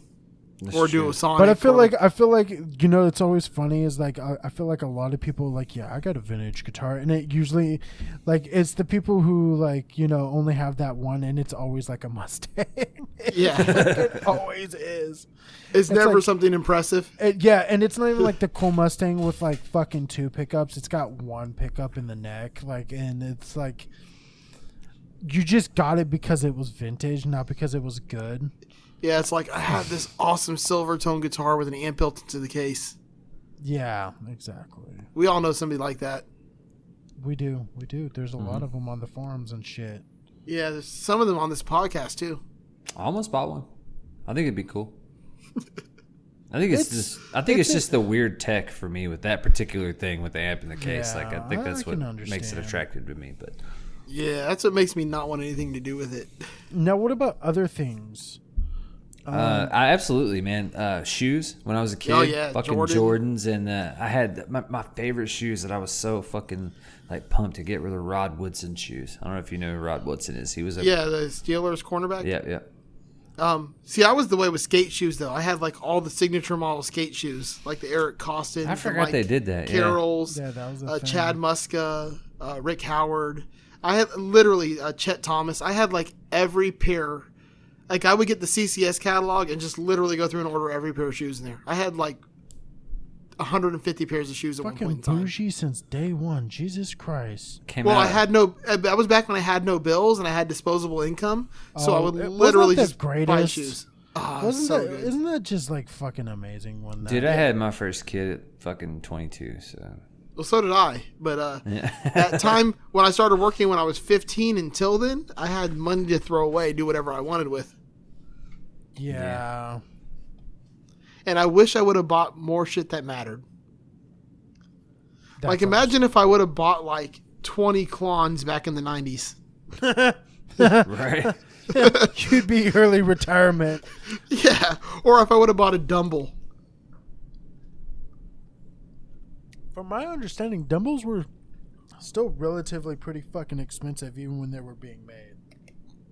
Speaker 7: That's
Speaker 6: or Duo-Sonic.
Speaker 5: But I feel
Speaker 6: or-
Speaker 5: like I feel like you know it's always funny is like I, I feel like a lot of people like yeah I got a vintage guitar and it usually like it's the people who like you know only have that one and it's always like a Mustang. [laughs]
Speaker 6: yeah,
Speaker 5: it always is.
Speaker 6: it's, never
Speaker 5: like-
Speaker 6: something impressive.
Speaker 5: It, yeah, and it's not even like the cool Mustang with like fucking two pickups. It's got one pickup in the neck, like, and it's like you just got it because it was vintage, not because it was good.
Speaker 6: Yeah, it's like I have this [sighs] awesome Silvertone guitar with an amp built into the case.
Speaker 5: Yeah, exactly.
Speaker 6: We all know somebody like that.
Speaker 5: We do, we do. There's a
Speaker 7: Mm-hmm.
Speaker 5: lot of them on the forums and shit.
Speaker 6: Yeah, there's some of them on this podcast too.
Speaker 7: I almost bought one. I think it'd be cool. [laughs] I think it's,
Speaker 5: It's-
Speaker 7: just. I think it's,
Speaker 5: it's
Speaker 7: just the weird tech for me with that particular thing with the amp in the case. like I
Speaker 5: Yeah,
Speaker 7: think
Speaker 5: I
Speaker 7: that's what
Speaker 5: can
Speaker 7: makes it attractive to me. But
Speaker 6: Yeah, that's what makes me not want anything to do with it.
Speaker 5: Now, what about other things?
Speaker 7: uh, I absolutely, man. Uh, shoes when I was a kid,
Speaker 6: Oh, yeah,
Speaker 7: fucking
Speaker 6: Jordan.
Speaker 7: Jordans, and uh, I had my, my favorite shoes that I was so fucking like pumped to get were the Rod Woodson shoes. I don't know if you know who Rod Woodson is. He was a
Speaker 6: Yeah, the Steelers cornerback.
Speaker 7: yeah, yeah.
Speaker 6: Um, see, I was the way with skate shoes though. I had like all the signature model skate shoes, like the Eric Koston.
Speaker 7: I forgot they did that, yeah.
Speaker 6: Carroll's,
Speaker 5: Yeah, that was a
Speaker 6: uh. Chad Muska, uh, Rick Howard. I had literally uh, Chet Thomas. I had like every pair. Like I would get the CCS catalog and just literally go through and order every pair of shoes in there. I had like 150 pairs of shoes at one
Speaker 5: Fucking
Speaker 6: point in time.
Speaker 5: bougie since day one. Jesus Christ.
Speaker 7: Came
Speaker 6: Well,
Speaker 7: out.
Speaker 6: I had no. uh, That was back when I had no bills and I had disposable income, so I
Speaker 5: Oh,
Speaker 6: would
Speaker 5: wasn't
Speaker 6: literally
Speaker 5: that
Speaker 6: just buy
Speaker 5: greatest?
Speaker 6: shoes. Ah,
Speaker 5: Wasn't
Speaker 6: so
Speaker 5: that?
Speaker 6: good.
Speaker 5: Isn't that just like fucking amazing? When that,
Speaker 7: Dude, I had my first kid at fucking 22. So
Speaker 6: Well, so did I. But uh,
Speaker 7: yeah. [laughs]
Speaker 6: that time when I started working when I was 15 until then, I had money to throw away, do whatever I wanted with.
Speaker 5: yeah.
Speaker 6: And I wish I would have bought more shit that mattered.
Speaker 5: That's
Speaker 6: like,
Speaker 5: all-
Speaker 6: imagine if I would have bought like 20 Klons back in the 90s. [laughs] [laughs]
Speaker 7: right.
Speaker 5: you'd be early retirement.
Speaker 6: Yeah. Or if I would have bought a Dumble.
Speaker 5: From my understanding, Dumbles were still relatively pretty fucking expensive, even when they were being made.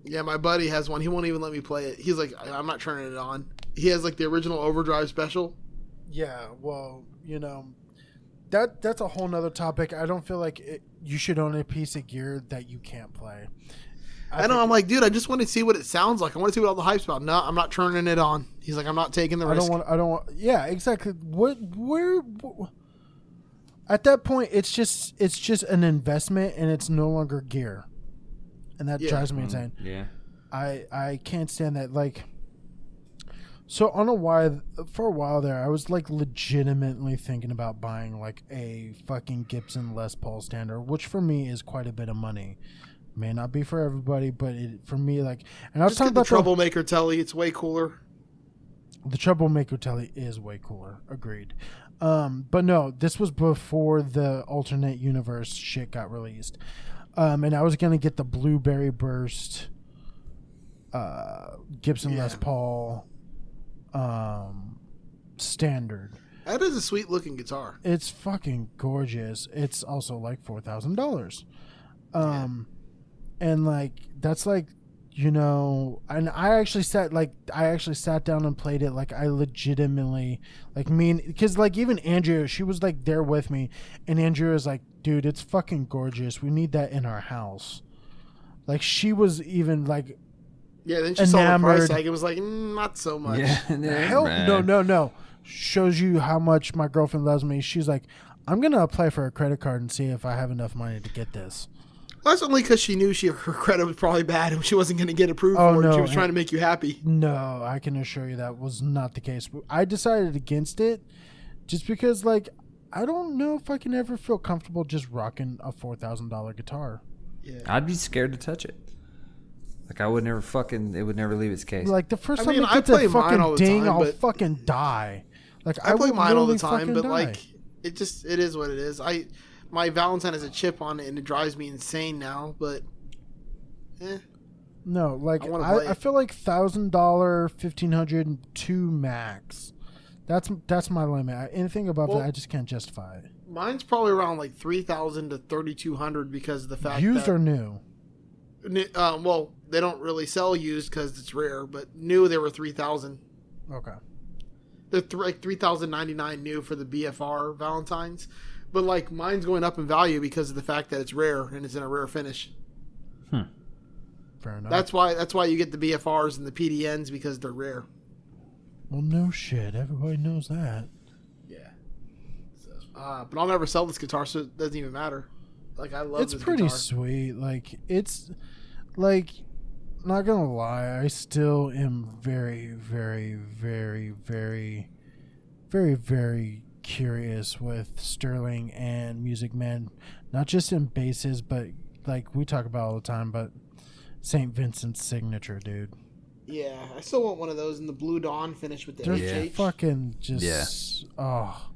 Speaker 6: Yeah, my buddy has one. He won't even let me play it. He's like, I'm not turning it on. He has like the original Overdrive special.
Speaker 5: Yeah, well, you know, that that's a whole nother topic. I don't feel like it, you should own a piece of gear that you can't play.
Speaker 6: I, know. I'm like, dude, I just want to see what it sounds like. I want to see what all the hype's about. No, I'm not turning it on. He's like, I'm not taking the risk.
Speaker 5: I don't want. I don't want. Yeah, exactly. What? Where? wh- At that point, it's just it's just an investment, and it's no longer gear, and that
Speaker 6: Yeah.
Speaker 5: drives me mm-hmm. insane.
Speaker 7: Yeah.
Speaker 5: I I can't stand that. Like, so on a while for a while there, I was like legitimately thinking about buying like a fucking Gibson Les Paul standard, which for me is quite a bit of money. May not be for everybody, but it, for me, like, and I was
Speaker 6: just
Speaker 5: talking
Speaker 6: get the
Speaker 5: about the,
Speaker 6: troublemaker telly. It's way cooler.
Speaker 5: the Troublemaker Telly is way cooler. Agreed. Um, but no, this was before the alternate universe shit got released. Um, and I was gonna get the Blueberry Burst, uh, Gibson Les Paul, um, standard.
Speaker 6: That is a sweet looking guitar.
Speaker 5: It's fucking gorgeous. It's also like four thousand dollars. Um, and like that's like you know, and I actually sat like I actually sat down and played it like I legitimately like mean because like even Andrea, she was like there with me, and Andrea was like, dude, it's fucking gorgeous. We need that in our house. Like she was even like
Speaker 6: Yeah, then she saw the price
Speaker 5: Enamored.
Speaker 6: tag. It was like, mm, not so much.
Speaker 7: Yeah. [laughs]
Speaker 5: Hell no, no, no. Shows you how much my girlfriend loves me. She's like, I'm gonna apply for a credit card and see if I have enough money to get this.
Speaker 6: That's only because she knew she her credit was probably bad and she wasn't going to get approved
Speaker 5: Oh,
Speaker 6: for it. She was trying to make you happy.
Speaker 5: No, I can assure you that was not the case. I decided against it just because, like, I don't know if I can ever feel comfortable just rocking a four thousand dollar guitar.
Speaker 7: Yeah, I'd be scared to touch it. Like I would never fucking. It would never leave its case.
Speaker 5: Like the first
Speaker 6: I
Speaker 5: time
Speaker 6: mean,
Speaker 5: it
Speaker 6: I
Speaker 5: gets
Speaker 6: play
Speaker 5: a
Speaker 6: mine
Speaker 5: fucking
Speaker 6: all the
Speaker 5: ding,
Speaker 6: time,
Speaker 5: I'll fucking die. Like
Speaker 6: I, play mine all the time, but
Speaker 5: die.
Speaker 6: like, it just it is what it is. I my Valentine has a chip on it and it drives me insane now. But eh,
Speaker 5: No, like
Speaker 6: I
Speaker 5: I, I, feel like thousand dollar, fifteen hundred, two max. That's that's my limit. Anything above
Speaker 6: Well-
Speaker 5: that, I just can't justify it.
Speaker 6: mine's probably around like three thousand to thirty two hundred because of the fact
Speaker 5: Used
Speaker 6: that
Speaker 5: or new?
Speaker 6: Um, well they don't really sell used because it's rare. But new they were three thousand.
Speaker 5: Okay.
Speaker 6: They're th- like three thousand ninety nine new for the BFR Valentines, but like mine's going up in value because of the fact that it's rare and it's in a rare finish.
Speaker 5: Fair enough.
Speaker 6: That's why that's why you get the BFRs and the PDNs because they're rare.
Speaker 5: well, no shit. Everybody knows that.
Speaker 6: Yeah. Uh, but I'll never sell this guitar, so it doesn't even matter. Like I love
Speaker 5: it's
Speaker 6: this
Speaker 5: pretty
Speaker 6: guitar.
Speaker 5: sweet. Like it's like, not gonna lie, I still am very, very, very, very, very, very curious with Sterling and Music Man, not just in basses, but like we talk about all the time, but St. Vincent's signature, dude.
Speaker 6: Yeah, I still want one of those in the Blue Dawn finish with the
Speaker 5: They're
Speaker 6: HH.
Speaker 5: fucking just
Speaker 7: Yeah.
Speaker 5: oh.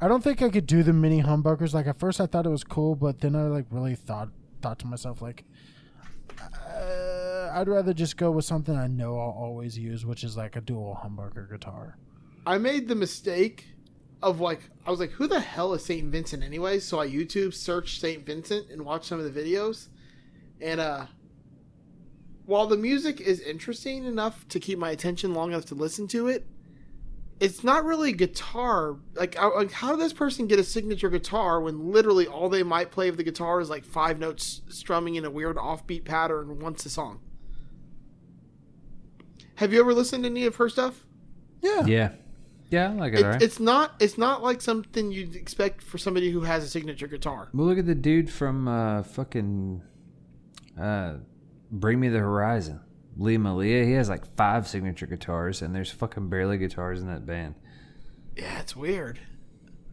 Speaker 5: I don't think I could do the mini humbuckers. Like at first, I thought it was cool, but then I like really thought thought to myself like, uh, I'd rather just go with something I know I'll always use, which is like a dual humbucker guitar.
Speaker 6: I made the mistake of like I was like, who the hell is Saint Vincent anyway? So I YouTube searched Saint Vincent and watched some of the videos, and uh, while the music is interesting enough to keep my attention long enough to listen to it, it's not really guitar. Like, I, like how did this person get a signature guitar when literally all they might play of the guitar is like five notes strumming in a weird offbeat pattern once a song? Have you ever listened to any of her stuff?
Speaker 5: Yeah,
Speaker 7: Yeah. Yeah, I like it,
Speaker 6: It,
Speaker 7: alright.
Speaker 6: It's not. It's not like something you'd expect for somebody who has a signature guitar.
Speaker 7: Well, look at the dude from uh, fucking uh, Bring Me the Horizon. Lee Malia, he has like five signature guitars, and there's fucking barely guitars in that band.
Speaker 6: Yeah, it's weird.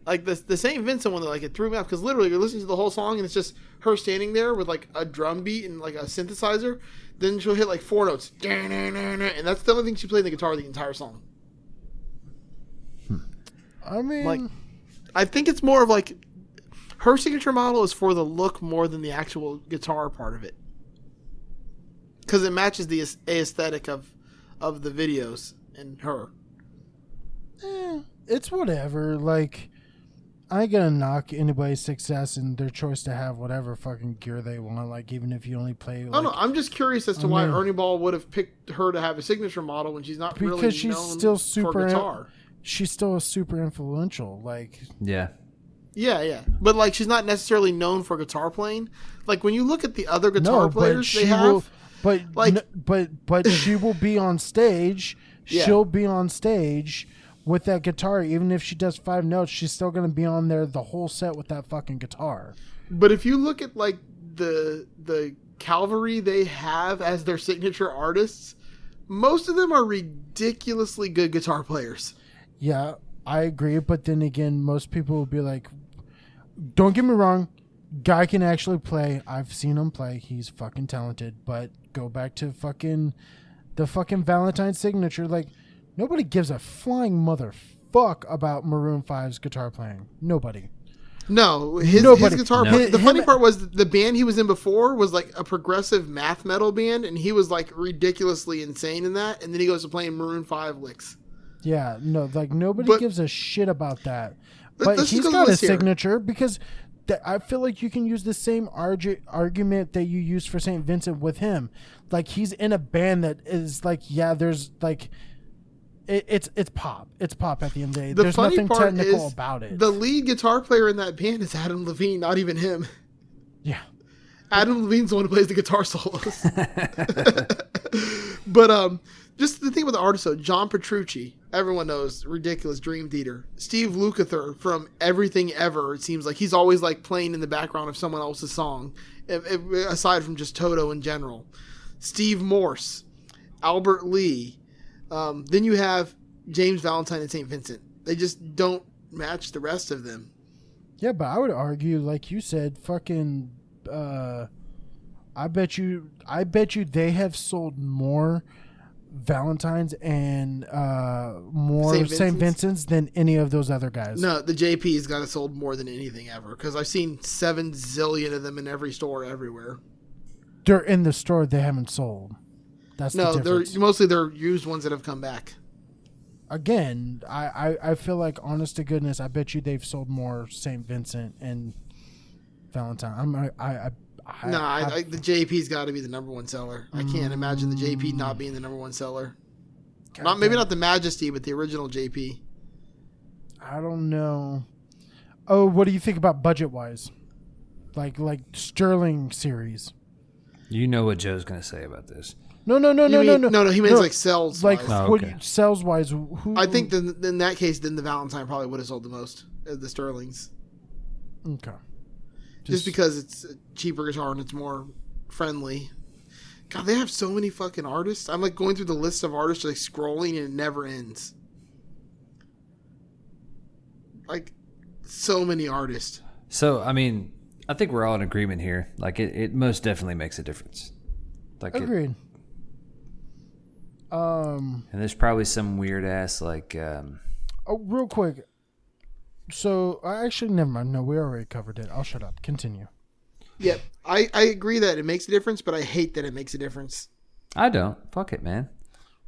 Speaker 6: Like the the Saint Vincent one, that like it threw me off because literally you're listening to the whole song and it's just her standing there with like a drum beat and like a synthesizer. Then she'll hit like four notes, and that's the only thing she played in the guitar the entire song.
Speaker 5: I mean,
Speaker 6: Like- I think it's more of like her signature model is for the look more than the actual guitar part of it, because it matches the aesthetic of of the videos and her.
Speaker 5: eh, it's whatever. Like, I ain't gonna knock anybody's success and their choice to have whatever fucking gear they want. Like, even if you only play,
Speaker 6: I
Speaker 5: like,
Speaker 6: don't know. I'm just curious as to why Ernie Ball would have picked her to have a signature model when she's not really
Speaker 5: Because she's
Speaker 6: known
Speaker 5: still
Speaker 6: for
Speaker 5: super-
Speaker 6: guitar.
Speaker 5: She's still super influential. Like,
Speaker 7: Yeah.
Speaker 6: Yeah, yeah, but like she's not necessarily known for guitar playing. Like when you look at the other guitar
Speaker 5: no,
Speaker 6: players
Speaker 5: she
Speaker 6: they have,
Speaker 5: will. But
Speaker 6: like-
Speaker 5: like, but but she will be on stage.
Speaker 6: Yeah.
Speaker 5: She'll be on stage with that guitar. Even if she does five notes, she's still gonna be on there the whole set with that fucking guitar.
Speaker 6: but if you look at like the the cavalry they have as their signature artists, most of them are ridiculously good guitar players.
Speaker 5: Yeah, I agree. But then again, most people will be like, "Don't get me wrong, guy can actually play. I've seen him play. He's fucking talented." But go back to fucking the fucking Valentine signature. Like nobody gives a flying motherfuck about Maroon 5's guitar playing. Nobody.
Speaker 6: No, his,
Speaker 5: Nobody-
Speaker 6: his guitar.
Speaker 7: No.
Speaker 6: play- the
Speaker 5: Him-
Speaker 6: funny part was the band he was in before was like a progressive math metal band, and he was like ridiculously insane in that. And then he goes to playing Maroon Five licks.
Speaker 5: Yeah, no, like nobody
Speaker 6: But-
Speaker 5: gives a shit about that. But he's got a
Speaker 6: here.
Speaker 5: signature because th- I feel like you can use the same argu- argument that you used for St. Vincent with him. Like he's in a band that is like, yeah, there's like, it, it's it's pop. It's pop at the end of the day.
Speaker 6: The
Speaker 5: there's
Speaker 6: funny
Speaker 5: nothing
Speaker 6: part
Speaker 5: technical
Speaker 6: is
Speaker 5: about it.
Speaker 6: the lead guitar player in that band is Adam Levine, not even him.
Speaker 5: yeah,
Speaker 6: Adam Levine's the one who plays the guitar solos. [laughs] [laughs] but um, just the thing with the artist though, John Petrucci, everyone knows, ridiculous Dream Theater. Steve Lukather from Everything Ever. It seems like he's always like playing in the background of someone else's song, if, if, aside from just Toto in general. Steve Morse, Albert Lee. Um, then you have James Valentine and St. Vincent. They just don't match the rest of them.
Speaker 5: yeah, but I would argue, like you said, fucking. Uh, I bet you. I bet you they have sold more Valentines and uh, more
Speaker 6: Saint
Speaker 5: St.
Speaker 6: Vincent's?
Speaker 5: Vincent's than any of those other guys.
Speaker 6: No, the JP's got it sold more than anything ever because I've seen seven zillion of them in every store everywhere.
Speaker 5: they're in the store. They haven't sold. That's
Speaker 6: No,
Speaker 5: the
Speaker 6: they're mostly they're used ones that have come back.
Speaker 5: Again, I, I, I feel like, honest to goodness, I bet you they've sold more St. Vincent and Valentine. I'm, I, I, I, I
Speaker 6: no, I,
Speaker 5: I-
Speaker 6: I, the JP's got to be the number one seller. I can't imagine the JP not being the number one seller. Not maybe not the Majesty, but the original JP.
Speaker 5: I don't know. Oh, what do you think about budget wise? Like like Sterling series.
Speaker 7: You know what Joe's going to say about this.
Speaker 5: No, no, no,
Speaker 6: You
Speaker 5: no,
Speaker 6: mean-
Speaker 5: no, no,
Speaker 6: no, no. He means like sales.
Speaker 5: like
Speaker 6: wise.
Speaker 7: Oh,
Speaker 5: what
Speaker 7: okay.
Speaker 5: sales wise. Who
Speaker 6: I think then in that case, then the Valentine probably would have sold the most. uh, The Sterlings,
Speaker 5: okay.
Speaker 6: Just, because it's a cheaper guitar and it's more friendly. God, they have so many fucking artists. I'm like going through the list of artists, like scrolling, and it never ends. Like, so many artists.
Speaker 7: So, I mean, I think we're all in agreement here. Like, it, it most definitely makes a difference. Like, it,
Speaker 5: Agreed. Um.
Speaker 7: and there's probably some weird ass like, um,
Speaker 5: Oh, real quick. So I actually never mind. No, we already covered it. I'll shut up. Continue.
Speaker 6: Yep, I I agree that it makes a difference, but I hate that it makes a difference.
Speaker 7: I don't. Fuck it, man.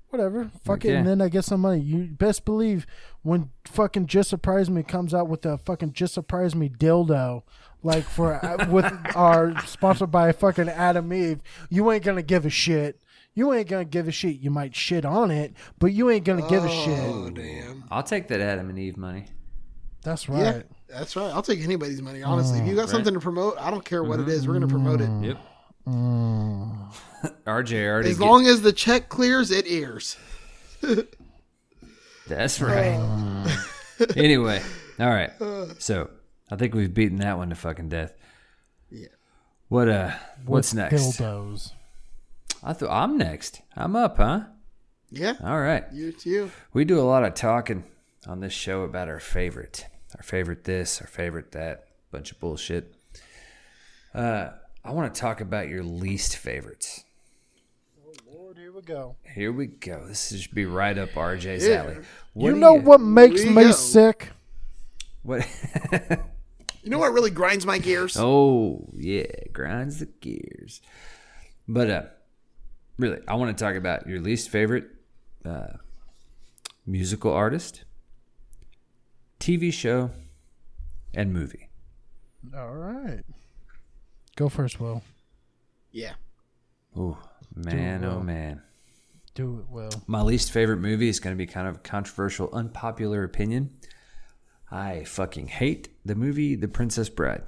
Speaker 5: Whatever. Fuck it. And then I get some money. You best believe when fucking Just Surprise Me comes out with a fucking Just Surprise Me dildo, like for uh, with [laughs] our sponsored by fucking Adam Eve, you ain't gonna give a shit. You ain't gonna give a shit. You might shit on it, but you ain't gonna give a shit.
Speaker 6: Oh
Speaker 5: shit.
Speaker 6: damn!
Speaker 7: I'll take that Adam and Eve money.
Speaker 5: That's right.
Speaker 6: Yeah,
Speaker 5: right.
Speaker 6: that's right. I'll take anybody's money. Honestly, if you got
Speaker 7: right.
Speaker 6: something to promote, I don't care what it is. We're gonna promote it
Speaker 7: Yep. [laughs] RJ already.
Speaker 6: as
Speaker 7: get-
Speaker 6: long as the check clears. It airs. [laughs]
Speaker 7: That's right. [laughs] anyway, all right. So I think we've beaten that one to fucking death.
Speaker 6: Yeah.
Speaker 7: What uh? What's
Speaker 5: With
Speaker 7: next?
Speaker 5: Dildos.
Speaker 7: I thought I'm next. I'm up, huh?
Speaker 6: Yeah,
Speaker 7: All right.
Speaker 6: you too.
Speaker 7: We do a lot of talking on this show about our favorite, our favorite this, our favorite that, bunch of bullshit. Uh, I want to talk about your least favorites.
Speaker 5: Lord, here we go.
Speaker 7: Here we go. This should be right up RJ's
Speaker 6: Yeah.
Speaker 7: alley. What
Speaker 5: you
Speaker 7: do
Speaker 5: know what makes me
Speaker 6: go.
Speaker 5: sick?
Speaker 7: What? [laughs]
Speaker 6: You know what really grinds my gears?
Speaker 7: oh yeah, grinds the gears. But uh, really, I want to talk about your least favorite uh, musical artist, TV show, and movie.
Speaker 5: All right. Go first, Will.
Speaker 6: Yeah.
Speaker 7: Oh man,
Speaker 5: well.
Speaker 7: oh man.
Speaker 5: Do it, Will.
Speaker 7: My least favorite movie is going to be kind of a controversial, unpopular opinion. I fucking hate the movie The Princess Bride.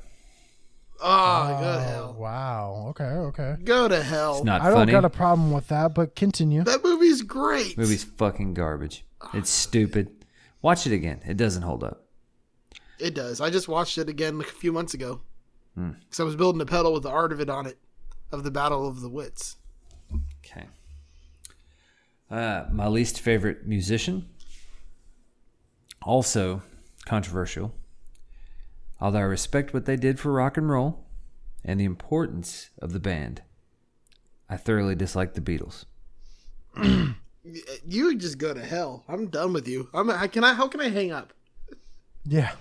Speaker 6: Oh, go to oh, hell.
Speaker 5: Wow. Okay. Okay.
Speaker 6: Go to hell.
Speaker 7: It's not
Speaker 5: I don't got a problem with that, but continue.
Speaker 6: that movie's great.
Speaker 7: movie's fucking garbage. It's ah. stupid. Watch it again. It doesn't hold up.
Speaker 6: It does. I just watched it again like a few months ago.
Speaker 7: Hmm.
Speaker 6: Because I was building a pedal with the art of it on it, of the Battle of the Wits.
Speaker 7: Okay. Uh, my least favorite musician. Also controversial. Although I respect what they did for rock and roll and the importance of the band, I thoroughly dislike the Beatles. [clears throat]
Speaker 6: You just go to hell. I'm done with you. I'm. I can I. How can I hang up?
Speaker 5: Yeah.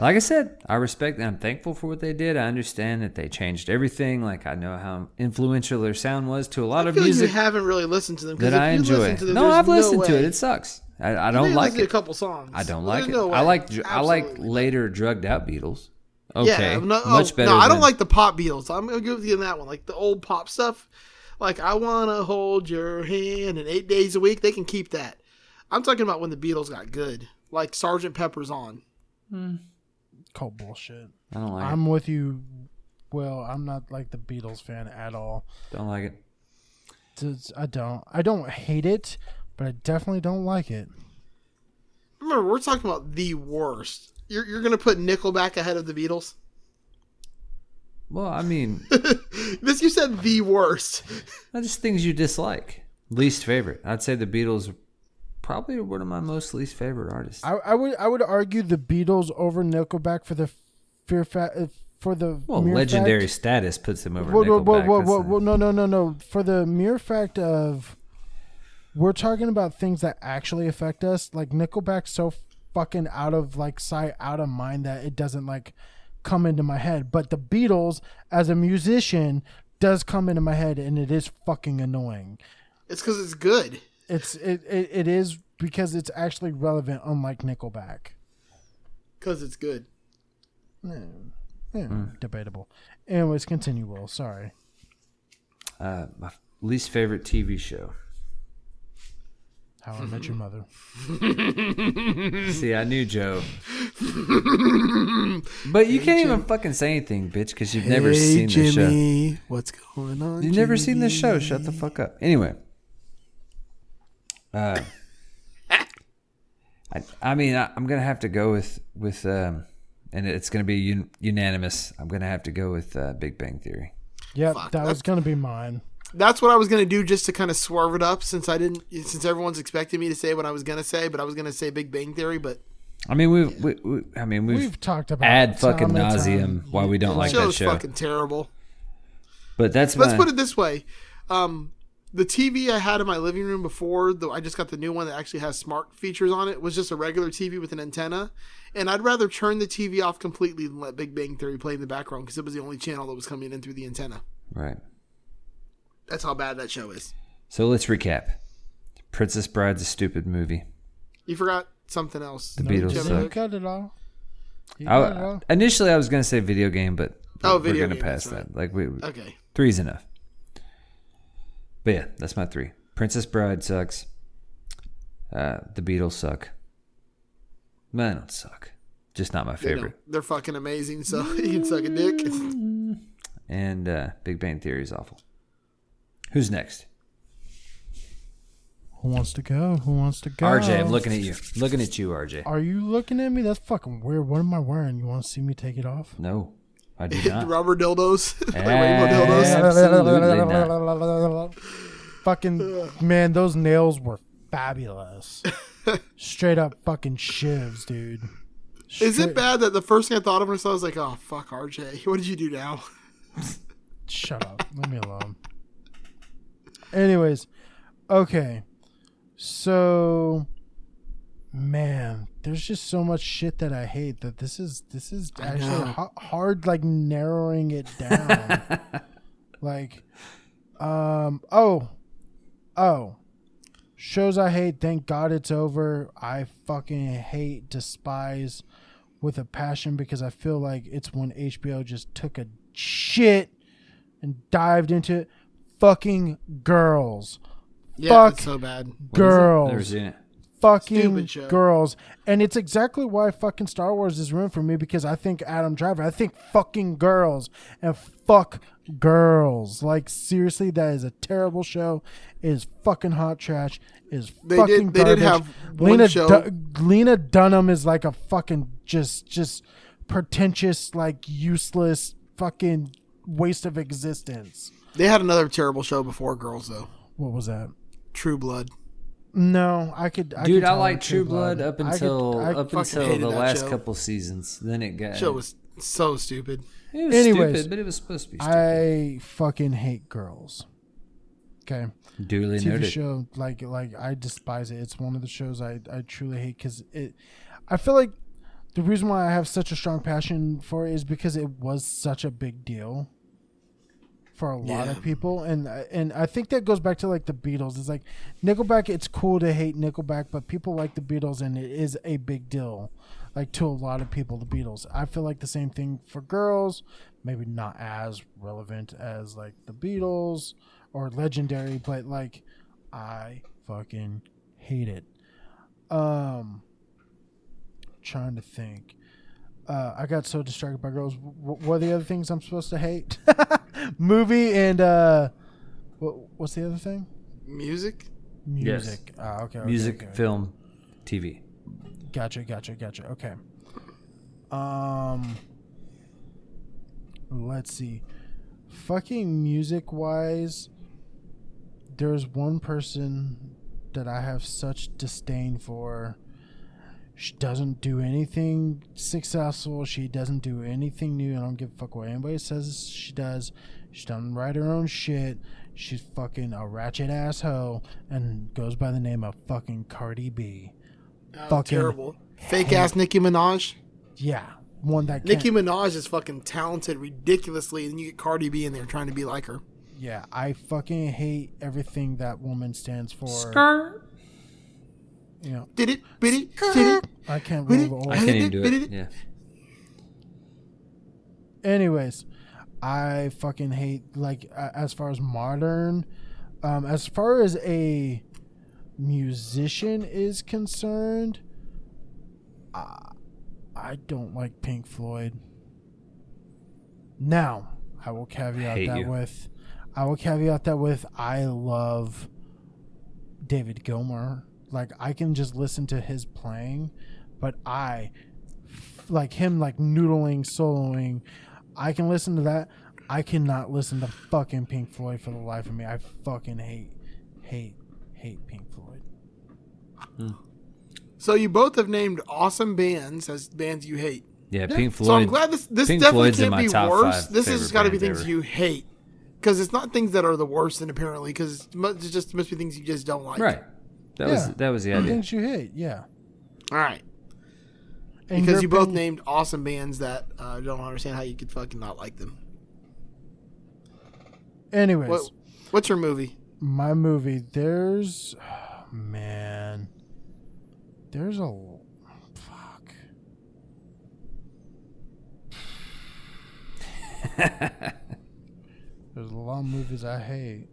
Speaker 7: Like I said, I respect and I'm thankful for what they did. I understand that they changed everything. Like I know how influential their sound was to a lot
Speaker 6: I
Speaker 7: of
Speaker 6: feel like you haven't really listened to them
Speaker 7: that
Speaker 6: if
Speaker 7: I
Speaker 6: you
Speaker 7: enjoy.
Speaker 6: listen To them,
Speaker 7: no, I've listened to
Speaker 6: way-
Speaker 7: it. It sucks. I, I don't like
Speaker 6: listen to
Speaker 7: it.
Speaker 6: a couple songs.
Speaker 7: I don't
Speaker 6: There's
Speaker 7: like it.
Speaker 6: no
Speaker 7: I like dr- I like later drugged out Beatles. Okay,
Speaker 6: Yeah, no,
Speaker 7: much
Speaker 6: oh,
Speaker 7: better.
Speaker 6: No, I don't
Speaker 7: than-
Speaker 6: like the pop Beatles. I'm gonna give you that one. Like the old pop stuff. Like I wanna hold your hand and eight days a week. They can keep that. I'm talking about when the Beatles got good. Like Sergeant Pepper's on. Hmm.
Speaker 5: Call bullshit.
Speaker 7: I don't like
Speaker 5: I'm with you. Well, I'm not like the Beatles fan at all.
Speaker 7: Don't like it.
Speaker 5: Just- I don't. I don't hate it, but I definitely don't like it.
Speaker 6: Remember, we're talking about the worst. You're you're gonna put Nickelback ahead of the Beatles.
Speaker 7: Well, I mean, [laughs]
Speaker 6: This you said the worst. [laughs]
Speaker 7: that's just things you dislike. Least favorite. I'd say the Beatles are probably one of my most least favorite artists.
Speaker 5: I, I would. I would argue the Beatles over Nickelback for the fear fa- uh, for the
Speaker 7: well,
Speaker 5: mere
Speaker 7: legendary
Speaker 5: fact-
Speaker 7: status puts them over
Speaker 5: Whoa, whoa,
Speaker 7: Nickelback.
Speaker 5: whoa, whoa, whoa, whoa, no, no, no, no. For the mere fact of we're talking about things that actually affect us. Like Nickelback's so fucking out of like sight, out of mind that it doesn't like come into my head. But the Beatles, as a musician, does come into my head, and it is fucking annoying.
Speaker 6: It's because it's good.
Speaker 5: It's it, it it is because it's actually relevant, unlike Nickelback.
Speaker 6: Because it's good.
Speaker 5: Yeah, debatable. Anyways, continue. Will sorry.
Speaker 7: uh, my least favorite TV show.
Speaker 5: How I Met Your [laughs] Mother.
Speaker 7: See, I knew Joe. [laughs] but you can't even fucking say anything, bitch, because you've never seen the show.
Speaker 6: Jimmy, what's going on?
Speaker 7: You've never seen the show. Shut the fuck up. Anyway. Uh, [laughs] I, I mean, I, I'm gonna have to go with with, um, and it's gonna be un, unanimous. I'm gonna have to go with uh, Big Bang Theory.
Speaker 5: Yep,
Speaker 6: Fuck,
Speaker 5: that was gonna be mine.
Speaker 6: That's what I was gonna do just to kind of swerve it up since I didn't since everyone's expecting me to say what I was gonna say, but I was gonna say Big Bang Theory, but
Speaker 7: I mean, we've, we, we, I mean, we've,
Speaker 5: We've talked about
Speaker 7: ad fucking nauseum why we don't
Speaker 6: the
Speaker 7: like that show.
Speaker 6: fucking terrible.
Speaker 7: But that's
Speaker 6: Let's
Speaker 7: my,
Speaker 6: put it this way. Um, the TV I had in my living room before, though I just got the new one that actually has smart features on it, was just a regular TV with an antenna. And I'd rather turn the TV off completely than let Big Bang Theory play in the background because it was the only channel that was coming in through the antenna.
Speaker 7: right.
Speaker 6: That's how bad that show is.
Speaker 7: So let's recap. Princess Bride's a stupid movie.
Speaker 6: You forgot something else.
Speaker 7: The
Speaker 5: No,
Speaker 7: Beatles
Speaker 5: you
Speaker 7: suck.
Speaker 5: got it all. You
Speaker 7: I,
Speaker 5: got it all.
Speaker 7: initially, I was gonna say video game, but
Speaker 6: Oh,
Speaker 7: we're gonna pass
Speaker 6: that's
Speaker 7: that.
Speaker 6: right.
Speaker 7: Like we,
Speaker 6: Okay.
Speaker 7: three's enough. But yeah, that's my three. Princess Bride sucks. Uh, the Beatles suck. Man, don't suck. Just not my
Speaker 6: They
Speaker 7: favorite.
Speaker 6: They're fucking amazing, so [laughs] you can suck a dick.
Speaker 7: And uh, Big Bang Theory is awful. Who's next?
Speaker 5: Who wants to go? Who wants to go?
Speaker 7: RJ, I'm looking at you. Looking at you, RJ.
Speaker 5: Are you looking at me? That's fucking weird. What am I wearing? You want to see me take it off?
Speaker 7: No, I do [laughs] not.
Speaker 6: Rubber dildos. [laughs] like rainbow dildos.
Speaker 7: Absolutely not. [laughs]
Speaker 5: fucking man, those nails were fabulous. Straight up fucking shivs, dude.
Speaker 6: Is it bad that the first thing I thought of when I saw was like, oh, fuck RJ. What did you do now?
Speaker 5: Shut up. Leave me alone. Anyways, okay. So man, there's just so much shit that I hate that this is this is actually hard like narrowing it down. [laughs] like um oh oh shows I hate thank God it's over. I fucking hate despise with a passion because I feel like it's when HBO just took a shit and dived into it. Fucking girls.
Speaker 6: Yeah,
Speaker 5: Fuck.
Speaker 6: it's so bad.
Speaker 5: Girls
Speaker 7: Never seen it.
Speaker 5: fucking
Speaker 6: Stupid show.
Speaker 5: girls. And it's exactly why fucking Star Wars is ruined for me because I think Adam Driver. I think fucking girls and fuck girls. Like seriously, that is a terrible show. It is fucking hot trash. It is
Speaker 6: They
Speaker 5: fucking
Speaker 6: did- they did
Speaker 5: garbage.
Speaker 6: have one
Speaker 5: Lena
Speaker 6: show-
Speaker 5: Du- Lena Dunham is like a fucking just just pretentious like useless fucking waste of existence.
Speaker 6: They had another terrible show before Girls, though.
Speaker 5: What was that?
Speaker 6: True Blood.
Speaker 5: No, I could. I
Speaker 7: Dude,
Speaker 5: could
Speaker 7: I like True Blood up
Speaker 5: I could-
Speaker 7: until
Speaker 5: I-
Speaker 7: up until the last
Speaker 6: show.
Speaker 7: couple seasons. Then it got
Speaker 6: show was so stupid.
Speaker 7: it was
Speaker 5: Anyways,
Speaker 7: stupid, but it was supposed to be stupid.
Speaker 5: I fucking hate girls. Okay,
Speaker 7: Duly
Speaker 5: TV
Speaker 7: noted.
Speaker 5: show like like I despise it. It's one of the shows I I truly hate because it. I feel like the reason why I have such a strong passion for it is because it was such a big deal for a lot
Speaker 6: Yeah.
Speaker 5: of people, and and I think that goes back to like the Beatles. It's like Nickelback. It's cool to hate Nickelback, but people like the Beatles, and it is a big deal. Like to a lot of people, the Beatles. I feel like the same thing for girls. Maybe not as relevant as like the Beatles or legendary, but like I fucking hate it. Um, trying to think. Uh, I got so distracted by girls. W- what are the other things I'm supposed to hate? [laughs] Movie and uh, what, what's the other thing?
Speaker 6: Music?
Speaker 5: Music. Ah, okay, okay.
Speaker 7: Music,
Speaker 5: okay.
Speaker 7: film, TV.
Speaker 5: Gotcha, gotcha, gotcha. Okay. Um let's see. Fucking music wise, there's one person that I have such disdain for. She doesn't do anything successful. She doesn't do anything new. I don't give a fuck what anybody says she does. She doesn't write her own shit. She's fucking a ratchet asshole and goes by the name of fucking Cardi B.
Speaker 6: Oh,
Speaker 5: Fucking
Speaker 6: terrible. Fake ass Nicki Minaj.
Speaker 5: Yeah, one that can't,
Speaker 6: Nicki Minaj is fucking talented ridiculously, and you get Cardi B in there trying to be like her.
Speaker 5: Yeah, I fucking hate everything that woman stands for. You know,
Speaker 6: Did it? Did it? Did it?
Speaker 5: I can't
Speaker 6: Really?
Speaker 5: remember.
Speaker 7: I can't even do it. Yeah.
Speaker 5: Anyways, I fucking hate like a- as far as modern, um, as far as a musician is concerned. I, I don't like Pink Floyd. Now, I will caveat
Speaker 7: Hate
Speaker 5: that
Speaker 7: you.
Speaker 5: with, I will caveat that with I love David Gilmour. Like I can just listen to his playing, but I like him like noodling, soloing. I can listen to that. I cannot listen to fucking Pink Floyd for the life of me. I fucking hate, hate, hate Pink Floyd. Hmm.
Speaker 6: So you both have named awesome bands as bands you hate.
Speaker 7: Yeah, Pink Floyd.
Speaker 6: So I'm glad this this
Speaker 7: Pink
Speaker 6: definitely
Speaker 7: Floyd's
Speaker 6: can't be worse. This has
Speaker 7: favorite
Speaker 6: got to be things
Speaker 7: ever.
Speaker 6: you hate because it's not things that are the worst. And apparently, because it just must be things you just don't like.
Speaker 7: Right. That was that was the idea.
Speaker 5: Things you hate, yeah.
Speaker 6: All right.
Speaker 5: And
Speaker 6: Because you both
Speaker 5: opinion-
Speaker 6: named awesome bands that uh, I don't understand how you could fucking not like them.
Speaker 5: Anyways,
Speaker 6: What, what's your movie?
Speaker 5: my movie. There's, man, there's a fuck. [laughs] there's a lot of movies I hate.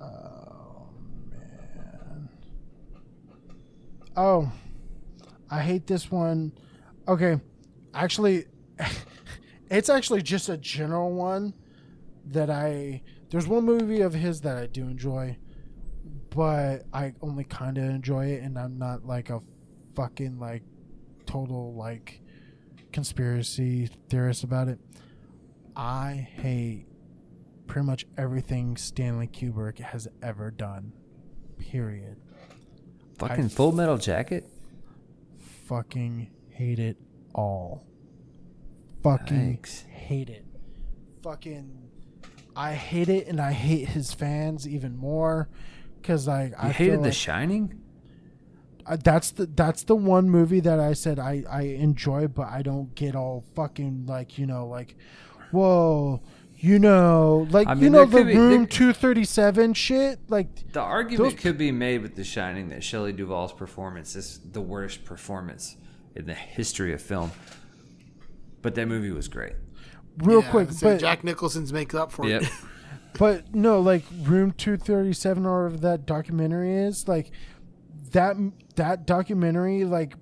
Speaker 5: Oh man. Oh, I hate this one. Okay, actually, [laughs] it's actually just a general one that I there's one movie of his that I do enjoy, but I only kind of enjoy it, and I'm not like a fucking like total like conspiracy theorist about it. I hate pretty much everything Stanley Kubrick has ever done. Period.
Speaker 7: Fucking
Speaker 5: I-
Speaker 7: Full Metal Jacket.
Speaker 5: Fucking hate it all. Fucking
Speaker 7: Yikes.
Speaker 5: hate it. Fucking I hate it and I hate his fans even more cuz like
Speaker 7: You
Speaker 5: I
Speaker 7: hated The
Speaker 5: like,
Speaker 7: Shining.
Speaker 5: uh, that's the that's the one movie that I said I I enjoy but I don't get all fucking like, you know, like whoa, you know, like
Speaker 7: I
Speaker 5: you know the
Speaker 7: be-
Speaker 5: room 237 shit, like
Speaker 7: The argument
Speaker 5: Those-
Speaker 7: could be made with The Shining that Shelley Duvall's performance is the worst performance in the history of film. But that movie was great.
Speaker 5: real
Speaker 6: Yeah,
Speaker 5: quick, but
Speaker 6: Jack Nicholson's makes up for
Speaker 7: Yep.
Speaker 6: it. [laughs]
Speaker 5: But no, like Room Two Thirty Seven, or whatever that documentary is, like that that documentary, like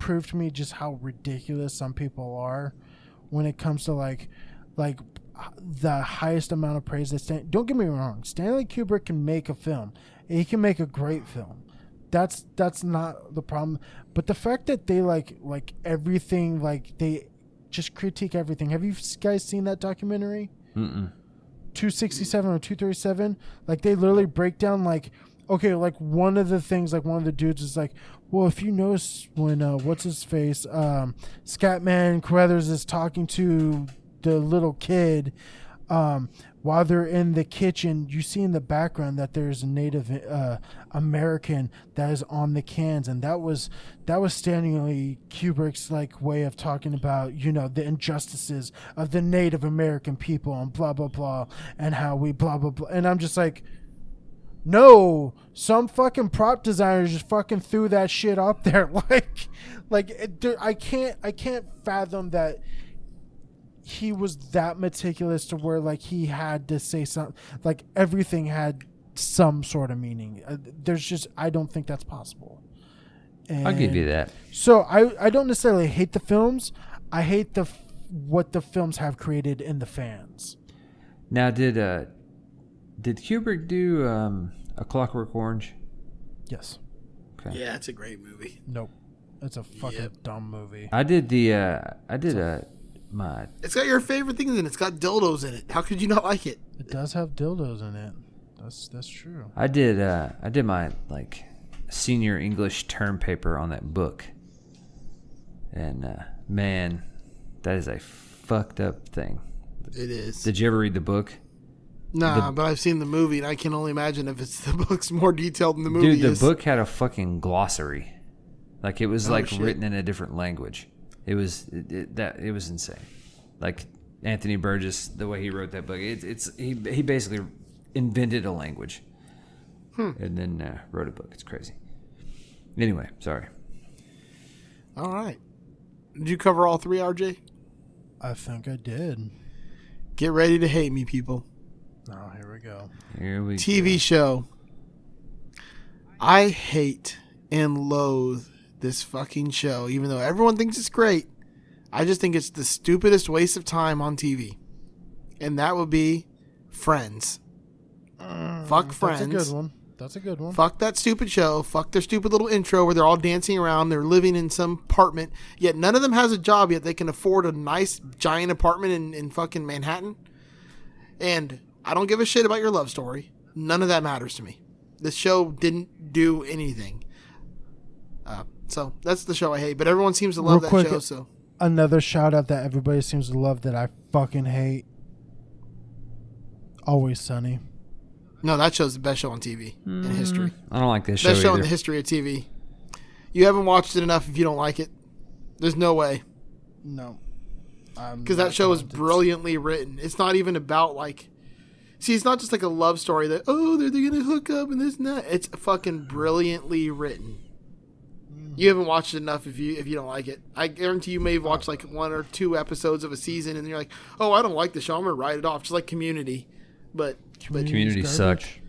Speaker 5: proved to me just how ridiculous some people are when it comes to like like the highest amount of praise that Stan. Don't get me wrong, Stanley Kubrick can make a film. He can make a great film. That's that's not the problem. But the fact that they like like everything, like they just critique everything. Have you guys seen that documentary?
Speaker 7: Mm-mm.
Speaker 5: 267 or 237 like they literally break down like okay like one of the things like one of the dudes is like well if you notice when uh what's his face um scatman crothers is talking to the little kid um while they're in the kitchen you see in the background that there's a native uh american that is on the cans and that was that was stanley kubrick's like way of talking about you know the injustices of the native american people and blah blah blah and how we blah blah blah and i'm just like no, some fucking prop designer just fucking threw that shit up there. [laughs] Like, like it, I can't, I can't fathom that he was that meticulous to where like he had to say something. Like everything had some sort of meaning. Uh, there's just, I don't think that's possible.
Speaker 7: I'll give you that.
Speaker 5: So I, I don't necessarily hate the films. I hate the f- what the films have created in the fans.
Speaker 7: Now, did uh, did Kubrick do um, a Clockwork Orange?
Speaker 5: Yes.
Speaker 7: Okay.
Speaker 6: yeah, it's a great movie.
Speaker 5: Nope. It's a fucking
Speaker 6: Yep.
Speaker 5: dumb movie.
Speaker 7: I did the uh, I did uh, my
Speaker 6: It's got your favorite things in it. It's got dildos in it. How could you not like it?
Speaker 5: It does have dildos in it. That's that's true.
Speaker 7: I did uh, I did my like senior English term paper on that book, and uh, man, that is a fucked up thing.
Speaker 6: It is.
Speaker 7: Did you ever read the book?
Speaker 6: Nah, but I've seen the movie, and I can only imagine if it's [laughs] the book's more detailed than the movie
Speaker 7: Dude, the
Speaker 6: is.
Speaker 7: book had a fucking glossary. Like it was
Speaker 6: Oh,
Speaker 7: like
Speaker 6: shit.
Speaker 7: written in a different language. It was it, it, that it was insane. Like Anthony Burgess, the way he wrote that book, it, it's he he basically invented a language
Speaker 6: Hmm.
Speaker 7: and then uh, wrote a book. It's crazy. Anyway, sorry.
Speaker 6: All right. Did you cover all three, RJ?
Speaker 5: I think I did.
Speaker 6: Get ready to hate me, people.
Speaker 5: Oh, here we go.
Speaker 7: Here we
Speaker 6: TV show. I hate and loathe this fucking show, even though everyone thinks it's great. I just think it's the stupidest waste of time on TV. And that would be Friends. Fuck Friends.
Speaker 5: That's a good one. That's a good one.
Speaker 6: Fuck that stupid show. Fuck their stupid little intro where they're all dancing around. They're living in some apartment. Yet none of them has a job yet. They can afford a nice giant apartment in, in fucking Manhattan. And I don't give a shit about your love story. None of that matters to me. This show didn't do anything. Uh, so that's the show I hate. But everyone seems to love
Speaker 5: Real
Speaker 6: that
Speaker 5: quick,
Speaker 6: show. So
Speaker 5: Another shout out that everybody seems to love that I fucking hate. Always Sunny.
Speaker 6: no, that show's the best show on TV in mm, history.
Speaker 7: I don't like this show
Speaker 6: Best show in the history of TV. You haven't watched it enough if you don't like it. There's no way.
Speaker 5: No.
Speaker 6: because that show is brilliantly written. It's not even about like, see, it's not just like a love story that oh they're, they're gonna hook up and this and that. It's fucking brilliantly written. Mm-hmm. You haven't watched enough if you if you don't like it. I guarantee you may have watched like one or two episodes of a season and you're like, oh I don't like the show. I'm gonna write it off, just like Community. But but
Speaker 7: Community
Speaker 5: Garbage.
Speaker 7: sucked.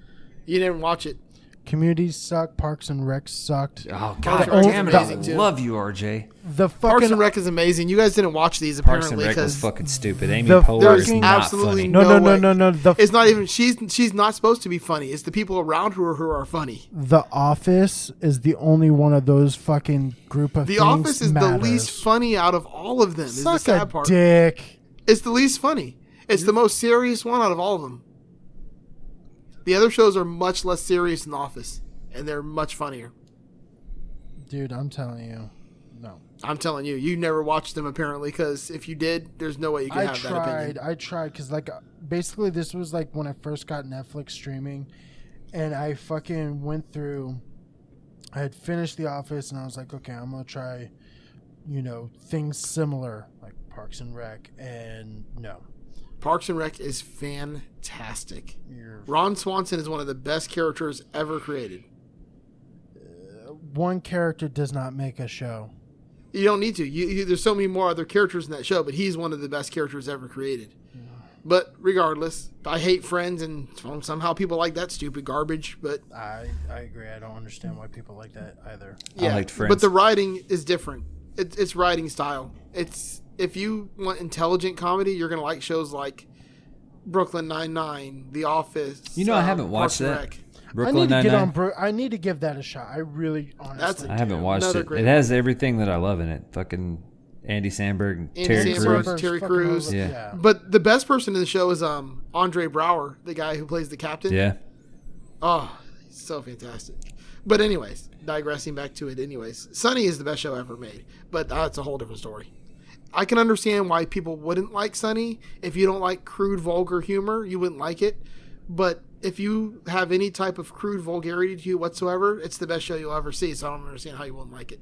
Speaker 6: you didn't watch it.
Speaker 5: Communities suck. Parks and Rec sucked.
Speaker 7: Oh
Speaker 6: Parks
Speaker 7: god
Speaker 6: and
Speaker 7: damn it! I
Speaker 6: amazing, too.
Speaker 7: love you, RJ.
Speaker 5: The
Speaker 6: Parks and Rec is amazing. You guys didn't watch these
Speaker 7: Parks and Rec was
Speaker 6: because
Speaker 7: fucking stupid. Amy
Speaker 5: The
Speaker 7: Poehler is
Speaker 5: fucking-
Speaker 7: not
Speaker 6: absolutely
Speaker 7: funny.
Speaker 5: no, no,
Speaker 6: no
Speaker 5: no,
Speaker 6: way.
Speaker 5: no, no. The
Speaker 6: it's not even she's she's not supposed to be funny. It's the people around her who are funny.
Speaker 5: The Office is the only one of those fucking group of
Speaker 6: The
Speaker 5: things
Speaker 6: Office is the
Speaker 5: matters.
Speaker 6: least funny out of all of them. Is the
Speaker 5: Suck
Speaker 6: sad
Speaker 5: a
Speaker 6: part.
Speaker 5: dick.
Speaker 6: It's the least funny. It's the most serious one out of all of them. The other shows are much less serious than The Office, and they're much funnier.
Speaker 5: Dude, I'm telling you. No.
Speaker 6: I'm telling you, you never watched them apparently, because if you did, there's no way you could
Speaker 5: I
Speaker 6: have that
Speaker 5: tried.
Speaker 6: opinion.
Speaker 5: I tried because like uh, basically this was like when I first got Netflix streaming, and I fucking went through. I had finished The Office, and I was like, okay, I'm gonna try, you know, things similar like Parks and Rec, and no,
Speaker 6: Parks and Rec is fantastic.
Speaker 5: you're
Speaker 6: Ron Swanson is one of the best characters ever created.
Speaker 5: Uh, one character does not make a show.
Speaker 6: You don't need to. You, you, there's so many more other characters in that show, but he's one of the best characters ever created. But regardless, I hate Friends, and somehow people like that stupid garbage. But
Speaker 5: I I agree. I don't understand why people like that either.
Speaker 6: yeah,
Speaker 7: liked Friends.
Speaker 6: but the writing is different. It, it's writing style. It's if you want intelligent comedy, you're gonna like shows like Brooklyn Nine Nine, The Office.
Speaker 7: You know, I
Speaker 6: um,
Speaker 7: haven't watched
Speaker 6: Parks
Speaker 7: that.
Speaker 6: Rec.
Speaker 5: I
Speaker 7: Brooklyn
Speaker 5: need to get on.
Speaker 7: Nine-Nine.
Speaker 5: Bro- I need to give that a shot. I really
Speaker 6: That's
Speaker 5: honestly.
Speaker 6: a-
Speaker 7: I haven't watched it. It has everything that I love in it. Fucking Andy Samberg, and
Speaker 6: Andy
Speaker 7: Terry
Speaker 6: Samberg,
Speaker 7: Crews.
Speaker 6: Terry
Speaker 5: fucking
Speaker 6: Crews.
Speaker 5: over-
Speaker 7: Yeah.
Speaker 6: But the best person in the show is um Andre Braugher, the guy who plays the captain.
Speaker 7: Yeah.
Speaker 6: Oh, he's so fantastic. But anyways, digressing back to it. Anyways, Sunny is the best show ever made, but that's a whole different story. I can understand why people wouldn't like Sunny. If you don't like crude, vulgar humor, you wouldn't like it. But if you have any type of crude vulgarity to you whatsoever, it's the best show you'll ever see. So I don't understand how you wouldn't like it.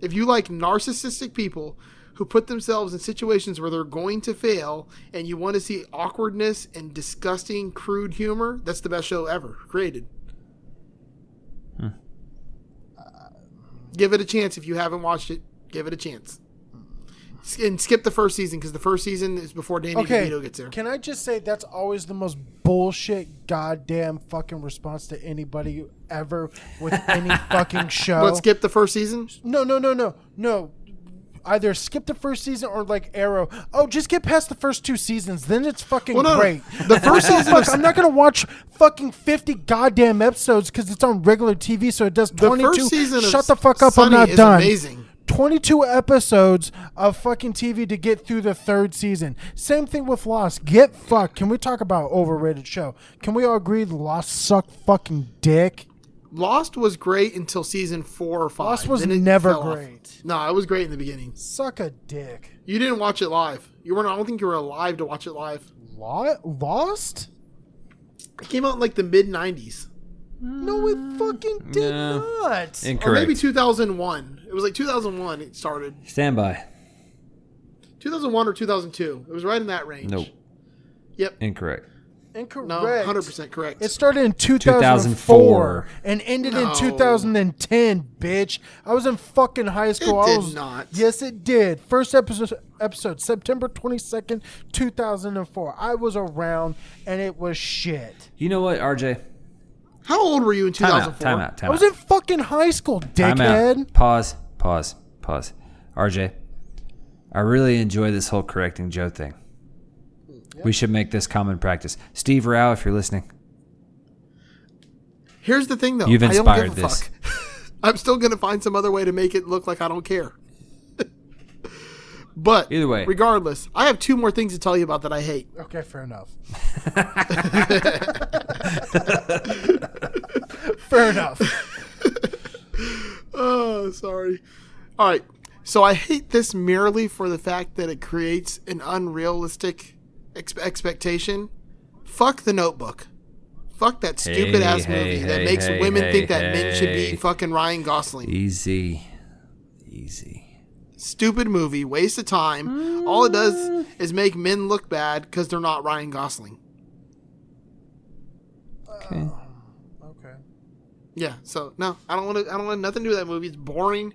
Speaker 6: If you like narcissistic people who put themselves in situations where they're going to fail and you want to see awkwardness and disgusting, crude humor, that's the best show ever created. Hmm. Uh, give it a chance if you haven't watched it. Give it a chance. And skip the first season because the first season is before Danny
Speaker 5: Okay,
Speaker 6: DeVito gets there.
Speaker 5: can I just say that's always the most bullshit, goddamn fucking response to anybody ever with any [laughs] fucking show.
Speaker 6: Let's skip the first season.
Speaker 5: No, no, no, no, no. Either skip the first season or like Arrow. Oh, just get past the first two seasons, then it's fucking
Speaker 6: Well, no,
Speaker 5: great.
Speaker 6: The first [laughs] season of
Speaker 5: I'm not gonna watch fucking fifty goddamn episodes because it's on regular TV, so it does
Speaker 6: The
Speaker 5: twenty-two.
Speaker 6: first season of
Speaker 5: Shut the fuck up!
Speaker 6: Sunny
Speaker 5: I'm not
Speaker 6: is
Speaker 5: done.
Speaker 6: amazing.
Speaker 5: 22 episodes of fucking TV to get through the third season. Same thing with Lost. Get fucked. Can we talk about overrated show? Can we all agree Lost sucked fucking dick?
Speaker 6: Lost was great until season four or five.
Speaker 5: Lost was never
Speaker 6: fell off.
Speaker 5: great.
Speaker 6: No, it was great in the beginning.
Speaker 5: Suck a dick.
Speaker 6: You didn't watch it live. You weren't. I don't think you were alive to watch it live.
Speaker 5: Lost?
Speaker 6: It came out in like the mid '90s,
Speaker 5: No, it mm. fucking did
Speaker 7: No.
Speaker 5: not.
Speaker 6: or maybe 2001. It was like 2001. It started
Speaker 7: Stand by.
Speaker 6: 2001 or 2002. It was right in that range.
Speaker 7: Nope.
Speaker 6: Yep.
Speaker 7: Incorrect.
Speaker 5: Incorrect.
Speaker 6: No, 100 percent correct.
Speaker 5: It started in 2004,
Speaker 7: 2004.
Speaker 5: and ended in 2010, bitch. I was in fucking high school.
Speaker 6: It
Speaker 5: I
Speaker 6: did
Speaker 5: was,
Speaker 6: not.
Speaker 5: Yes, it did. First episode, episode September 22nd, 2004. I was around, and it was shit.
Speaker 7: You know what, RJ?
Speaker 6: How old were you in
Speaker 7: Time
Speaker 6: 2004?
Speaker 7: out. Time out. Time
Speaker 5: I was
Speaker 7: out.
Speaker 5: in fucking high school,
Speaker 7: Time
Speaker 5: dickhead.
Speaker 7: out. Pause. Pause. Pause. RJ, I really enjoy this whole correcting Joe thing. We should make this common practice. Steve Rao, if you're listening,
Speaker 6: Here's the thing, though.
Speaker 7: You've
Speaker 6: I don't
Speaker 7: inspired
Speaker 6: give a
Speaker 7: this.
Speaker 6: fuck. [laughs] I'm still gonna find some other way to make it look like I don't care. But
Speaker 7: Either way.
Speaker 6: regardless, I have two more things to tell you about that I hate.
Speaker 5: Okay, fair enough. [laughs] fair enough. [laughs]
Speaker 6: Oh, sorry. All right. So I hate this merely for the fact that it creates an unrealistic ex- expectation. Fuck the Notebook. Fuck that stupid ass
Speaker 7: Hey,
Speaker 6: movie
Speaker 7: hey,
Speaker 6: that makes
Speaker 7: hey,
Speaker 6: women
Speaker 7: hey,
Speaker 6: think that men should be fucking Ryan Gosling.
Speaker 7: Easy. Easy.
Speaker 6: Stupid movie, waste of time. All it does mm. is make men look bad because they're not Ryan Gosling.
Speaker 7: Okay.
Speaker 5: Oh, okay.
Speaker 6: Yeah, so no, I don't want to. I don't want nothing to do with that movie. It's boring.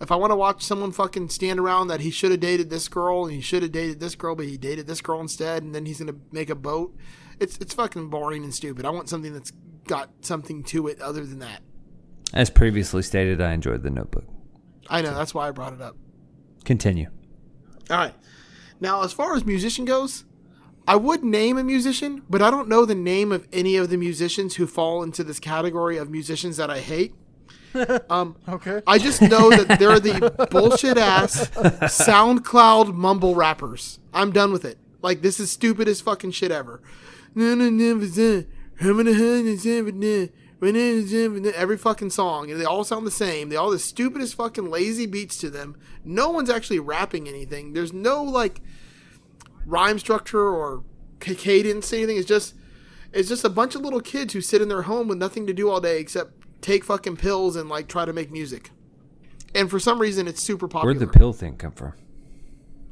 Speaker 6: If I want to watch someone fucking stand around that he should have dated this girl and he should have dated this girl, but he dated this girl instead, and then he's gonna make a boat, it's it's fucking boring and stupid. I want something that's got something to it other than that.
Speaker 7: As previously stated, I enjoyed the notebook.
Speaker 6: I know that's why I brought it up.
Speaker 7: Continue.
Speaker 6: All right. Now, as far as musician goes, I would name a musician, but I don't know the name of any of the musicians who fall into this category of musicians that I hate. [laughs] Um,
Speaker 5: Okay.
Speaker 6: I just know that they're the bullshit ass SoundCloud mumble rappers. I'm done with it. Like this is stupidest fucking shit ever. Every fucking song, and they all sound the same. They all the stupidest fucking lazy beats to them. No one's actually rapping anything. There's no like rhyme structure or ca- cadence, anything. It's just it's just a bunch of little kids who sit in their home with nothing to do all day except take fucking pills and like try to make music. And for some reason, it's super popular.
Speaker 7: Where'd the pill thing come from?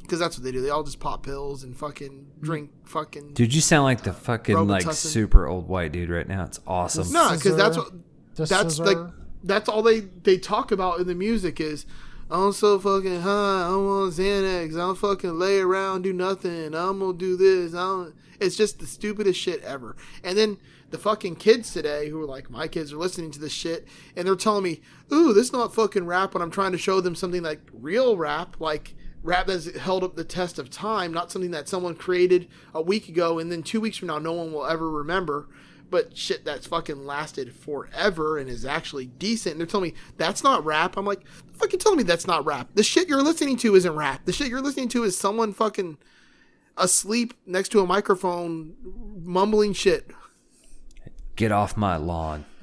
Speaker 6: Because that's what they do. They all just pop pills and fucking drink fucking.
Speaker 7: Dude, you sound like the fucking like super old white dude right now. It's awesome.
Speaker 6: No, because that's what
Speaker 5: The
Speaker 6: that's
Speaker 5: scissor.
Speaker 6: like that's all they they talk about in the music is I'm so fucking high, I'm on Xanax, I'm fucking lay around, do nothing, I'm gonna do this. I'm it's just the stupidest shit ever. And then the fucking kids today who are like my kids are listening to this shit and they're telling me, ooh, this is not fucking rap when I'm trying to show them something like real rap, like rap that's held up the test of time, not something that someone created a week ago and then two weeks from now no one will ever remember but shit that's fucking lasted forever and is actually decent. And they're telling me that's not rap. I'm like, fucking telling me that's not rap. The shit you're listening to isn't rap. The shit you're listening to is someone fucking asleep next to a microphone mumbling shit.
Speaker 7: Get off my lawn. [laughs]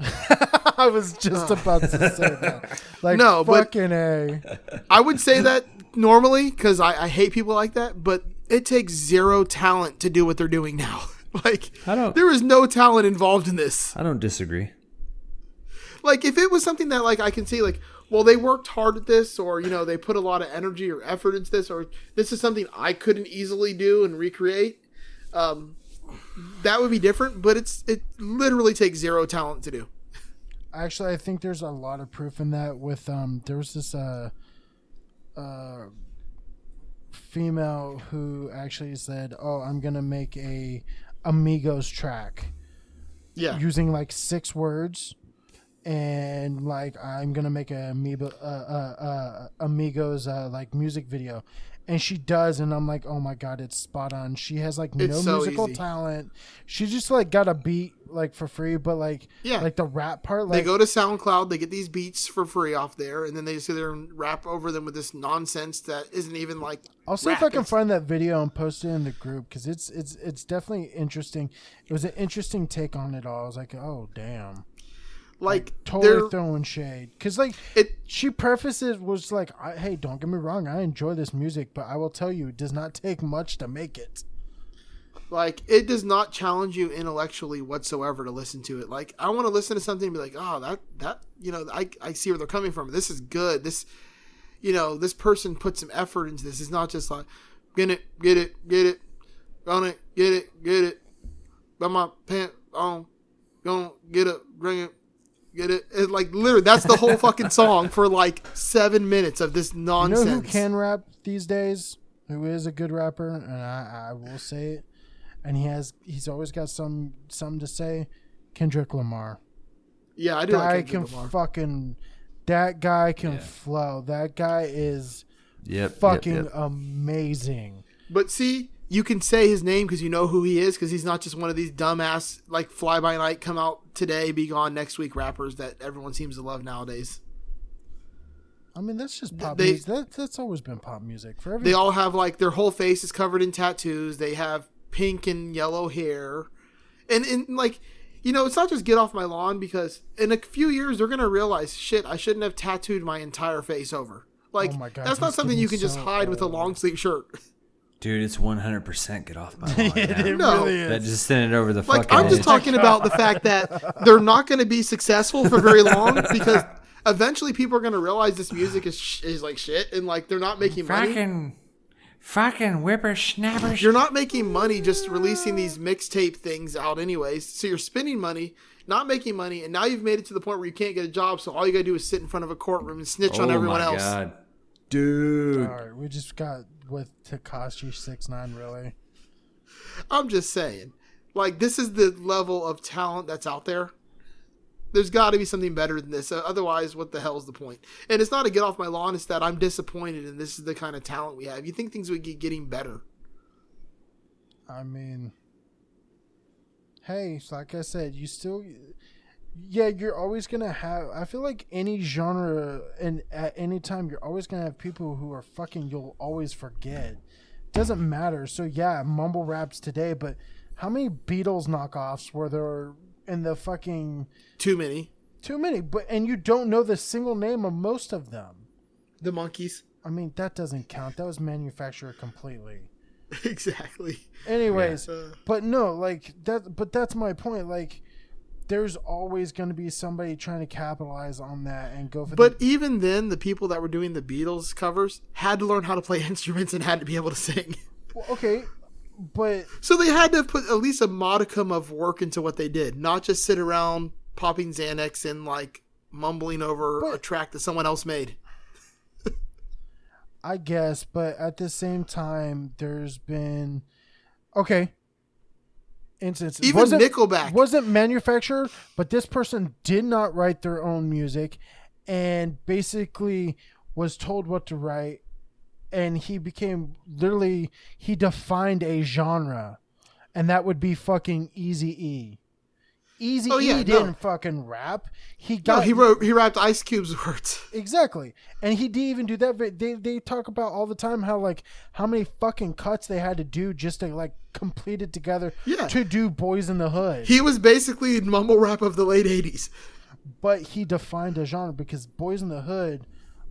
Speaker 5: I was just [laughs] about to say that. Like,
Speaker 6: No, but-
Speaker 5: fucking a.
Speaker 6: I would say that normally because I, I hate people like that, but it takes zero talent to do what they're doing now. [laughs] like,
Speaker 7: I don't-
Speaker 6: there is no talent involved in this.
Speaker 7: I don't disagree.
Speaker 6: like if it was something that like I can see like well they worked hard at this or you know they put a lot of energy or effort into this or this is something I couldn't easily do and recreate um that would be different but it's it literally takes zero talent to do
Speaker 5: Actually, I think there's a lot of proof in that. With um, there was this uh, uh, female who actually said, "Oh, I'm gonna make a Amigos track
Speaker 6: yeah
Speaker 5: using like six words." And like I'm gonna make a Amiibo, uh, uh, uh, Amigos uh, like music video, and she does, and I'm like, oh my god, it's spot on. She has like no
Speaker 6: It's so
Speaker 5: musical
Speaker 6: easy.
Speaker 5: talent. She just like got a beat like for free, but like
Speaker 6: Yeah.
Speaker 5: like the rap part,
Speaker 6: they go to SoundCloud they get these beats for free off there and then they just sit there and rap over them with this nonsense that isn't even like
Speaker 5: I'll see if. I can find that video and post it in the group because it's it's it's definitely interesting. It was an interesting take on it all. I was like, oh damn,
Speaker 6: like
Speaker 5: totally throwing shade. Because like
Speaker 6: it
Speaker 5: she prefaced it was like, I, hey, don't get me wrong, I enjoy this music, but I will tell you, it does not take much to make it.
Speaker 6: Like it does not challenge you intellectually whatsoever to listen to it. Like I want to listen to something and be like, oh, that that you know, I I see where they're coming from. This is good. This you know, this person put some effort into this. It's not just like get it, get it, get it, on it, get it, get it. Got my pants on, gonna get it, bring it, get it. It's like literally, that's the whole fucking song for like seven minutes of this
Speaker 5: You
Speaker 6: nonsense.
Speaker 5: know who can rap these days? Who is a good rapper? And I, I will say it. And he has he's always got some something to say. Kendrick Lamar.
Speaker 6: yeah, I do
Speaker 5: guy
Speaker 6: like
Speaker 5: can
Speaker 6: Kendrick Lamar.
Speaker 5: fucking that guy can flow. That guy is
Speaker 7: Yep. yep,
Speaker 5: fucking
Speaker 7: yep.
Speaker 5: amazing.
Speaker 6: But see, you can say his name because you know who he is because he's not just one of these dumbass like fly by night come out today be gone next week rappers that everyone seems to love nowadays.
Speaker 5: I mean, that's just pop
Speaker 6: They-
Speaker 5: music. That, that's always been pop music for every.
Speaker 6: They all have like their whole face is covered in tattoos. They have pink and yellow hair, and and like you know, it's not just get off my lawn because in a few years they're gonna realize shit. I shouldn't have tattooed my entire face over. Like
Speaker 5: Oh God,
Speaker 6: that's not something you can
Speaker 5: getting
Speaker 6: just
Speaker 5: so
Speaker 6: hide with a long sleeve shirt. [laughs]
Speaker 7: Dude, it's 100% get off my [laughs] lawn. now.
Speaker 5: it
Speaker 6: No.
Speaker 5: really
Speaker 7: That
Speaker 5: is.
Speaker 7: just sent it over the
Speaker 6: Like
Speaker 7: fucking
Speaker 6: I'm just
Speaker 7: edge.
Speaker 6: talking about the fact that [laughs] they're not going to be successful for very long because eventually people are going to realize this music is sh- is like shit and like they're not making money.
Speaker 7: Fucking, fucking whippersnappers.
Speaker 6: You're not making money just releasing these mixtape things out anyways. So you're spending money, not making money, and now you've made it to the point where you can't get a job. So all you got to do is sit in front of a courtroom and snitch on
Speaker 7: oh
Speaker 6: everyone
Speaker 7: my
Speaker 6: else.
Speaker 7: god. Dude.
Speaker 5: All right, we just got with Tekashi six nine. Really,
Speaker 6: I'm just saying, like this is the level of talent that's out there. There's got to be something better than this. Uh, Otherwise, what the hell is the point? And it's not to get off my lawn. It's that I'm disappointed, and this is the kind of talent we have. You think things would get getting better?
Speaker 5: I mean, hey, like I said, you still, yeah, you're always gonna have. I feel like any genre and at any time, you're always gonna have people who are fucking. You'll always forget. Doesn't matter. So yeah, mumble raps today, but how many Beatles knockoffs were there in the fucking?
Speaker 6: Too many.
Speaker 5: Too many, but and you don't know the single name of most of them.
Speaker 6: The Monkees.
Speaker 5: I mean, that doesn't count. That was manufactured completely. [laughs]
Speaker 6: exactly.
Speaker 5: Anyways,
Speaker 6: Uh,
Speaker 5: but no, like that. But that's my point. Like, there's always going to be somebody trying to capitalize on that and go for.
Speaker 6: But
Speaker 5: the,
Speaker 6: even then, the people that were doing the Beatles covers had to learn how to play [laughs] instruments and had to be able to sing.
Speaker 5: Well, okay, but
Speaker 6: So they had to put at least a modicum of work into what they did, not just sit around popping Xanax and like mumbling over a track that someone else made.
Speaker 5: I guess. But at the same time, there's been okay instances.
Speaker 6: Even
Speaker 5: wasn't,
Speaker 6: Nickelback.
Speaker 5: wasn't manufactured, but this person did not write their own music, and basically was told what to write, and he became literally he defined a genre, and that would be fucking Eazy E. Eazy
Speaker 6: Oh,
Speaker 5: E
Speaker 6: yeah,
Speaker 5: didn't fucking rap. He
Speaker 6: No,
Speaker 5: got
Speaker 6: he wrote he rapped Ice Cube's words. [laughs]
Speaker 5: Exactly, and he didn't even do that. They they talk about all the time how like how many fucking cuts they had to do just to like complete it together
Speaker 6: Yeah.
Speaker 5: to do Boys in the Hood.
Speaker 6: He was basically a mumble rap of the late '80s.
Speaker 5: but he defined a genre because Boys in the Hood,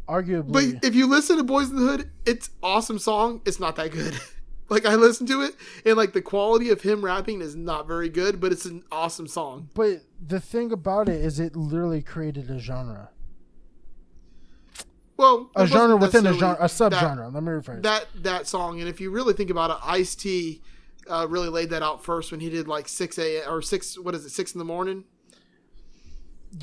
Speaker 5: arguably.
Speaker 6: But if you listen to Boys in the Hood, it's awesome song. It's not that good. [laughs] like I listened to it, and like the quality of him rapping is not very good, but it's an awesome song.
Speaker 5: but the thing about it is it literally created a genre,
Speaker 6: Well,
Speaker 5: a genre within a genre, a subgenre. Let me rephrase.
Speaker 6: that that song and if you really think about it ice t uh, really laid that out first when he did like 6 a or 6 what is it 6 in the morning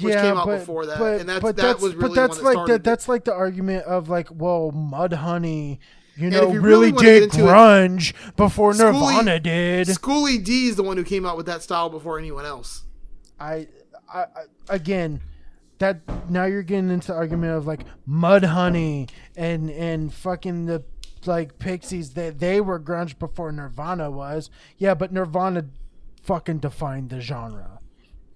Speaker 6: which came out before that, and that's- that was really
Speaker 5: but that's
Speaker 6: that
Speaker 5: like that. That's like the argument of like, well, Mudhoney, you know,
Speaker 6: you
Speaker 5: really,
Speaker 6: really
Speaker 5: did
Speaker 6: into it,
Speaker 5: grunge before Nirvana did.
Speaker 6: Schoolly D is the one who came out with that style before anyone else
Speaker 5: I, I, I again, that now you're getting into the argument of like Mudhoney and and fucking the like Pixies that they were grunge before Nirvana was. Yeah, but Nirvana fucking defined the genre.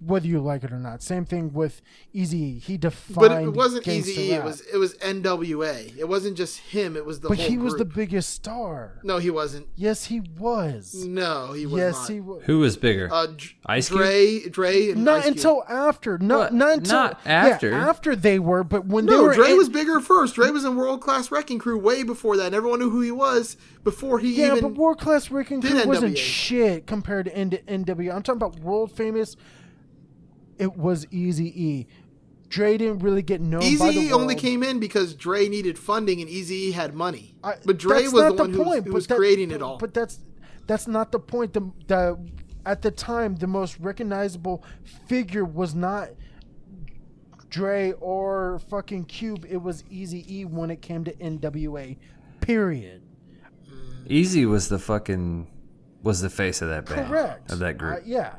Speaker 5: Whether you like it or not. Same thing with Eazy. He defined.
Speaker 6: but it wasn't
Speaker 5: gangsta
Speaker 6: easy it was it was nwa it wasn't just him it was the
Speaker 5: But
Speaker 6: whole
Speaker 5: he was the biggest star.
Speaker 6: no he wasn't
Speaker 5: Yes, he was.
Speaker 6: no he was
Speaker 5: yes,
Speaker 6: not
Speaker 5: he was.
Speaker 7: Who was bigger?
Speaker 6: uh, Dr-
Speaker 7: Ice Cube?
Speaker 6: Dre, Dre, and
Speaker 5: Not
Speaker 6: Ice Cube.
Speaker 5: until after. Not
Speaker 7: What?
Speaker 5: not until
Speaker 7: Not
Speaker 5: yeah,
Speaker 7: after?
Speaker 5: after they were, but when they
Speaker 6: No,
Speaker 5: were
Speaker 6: Dre
Speaker 5: in-
Speaker 6: was bigger first. Dre was in World Class Wrecking Crew way before that, and everyone knew who he was before he
Speaker 5: Yeah,
Speaker 6: even.
Speaker 5: but World Class Wrecking
Speaker 6: did
Speaker 5: Crew wasn't shit compared to N- NWA. I'm talking about world famous. It was Eazy E. Dre didn't really get known. by the
Speaker 6: Eazy only came in because Dre needed funding and Eazy had money.
Speaker 5: I-
Speaker 6: but Dre
Speaker 5: that's
Speaker 6: was
Speaker 5: not
Speaker 6: the one who was,
Speaker 5: point,
Speaker 6: who
Speaker 5: but
Speaker 6: was
Speaker 5: that-
Speaker 6: creating it all.
Speaker 5: But that's that's not the point. The, the at the time the most recognizable figure was not Dre or fucking Cube. It was Eazy E when it came to NWA. Period.
Speaker 7: Eazy was the fucking was the face of that band.
Speaker 5: Correct.
Speaker 7: Of that group.
Speaker 5: Uh, yeah.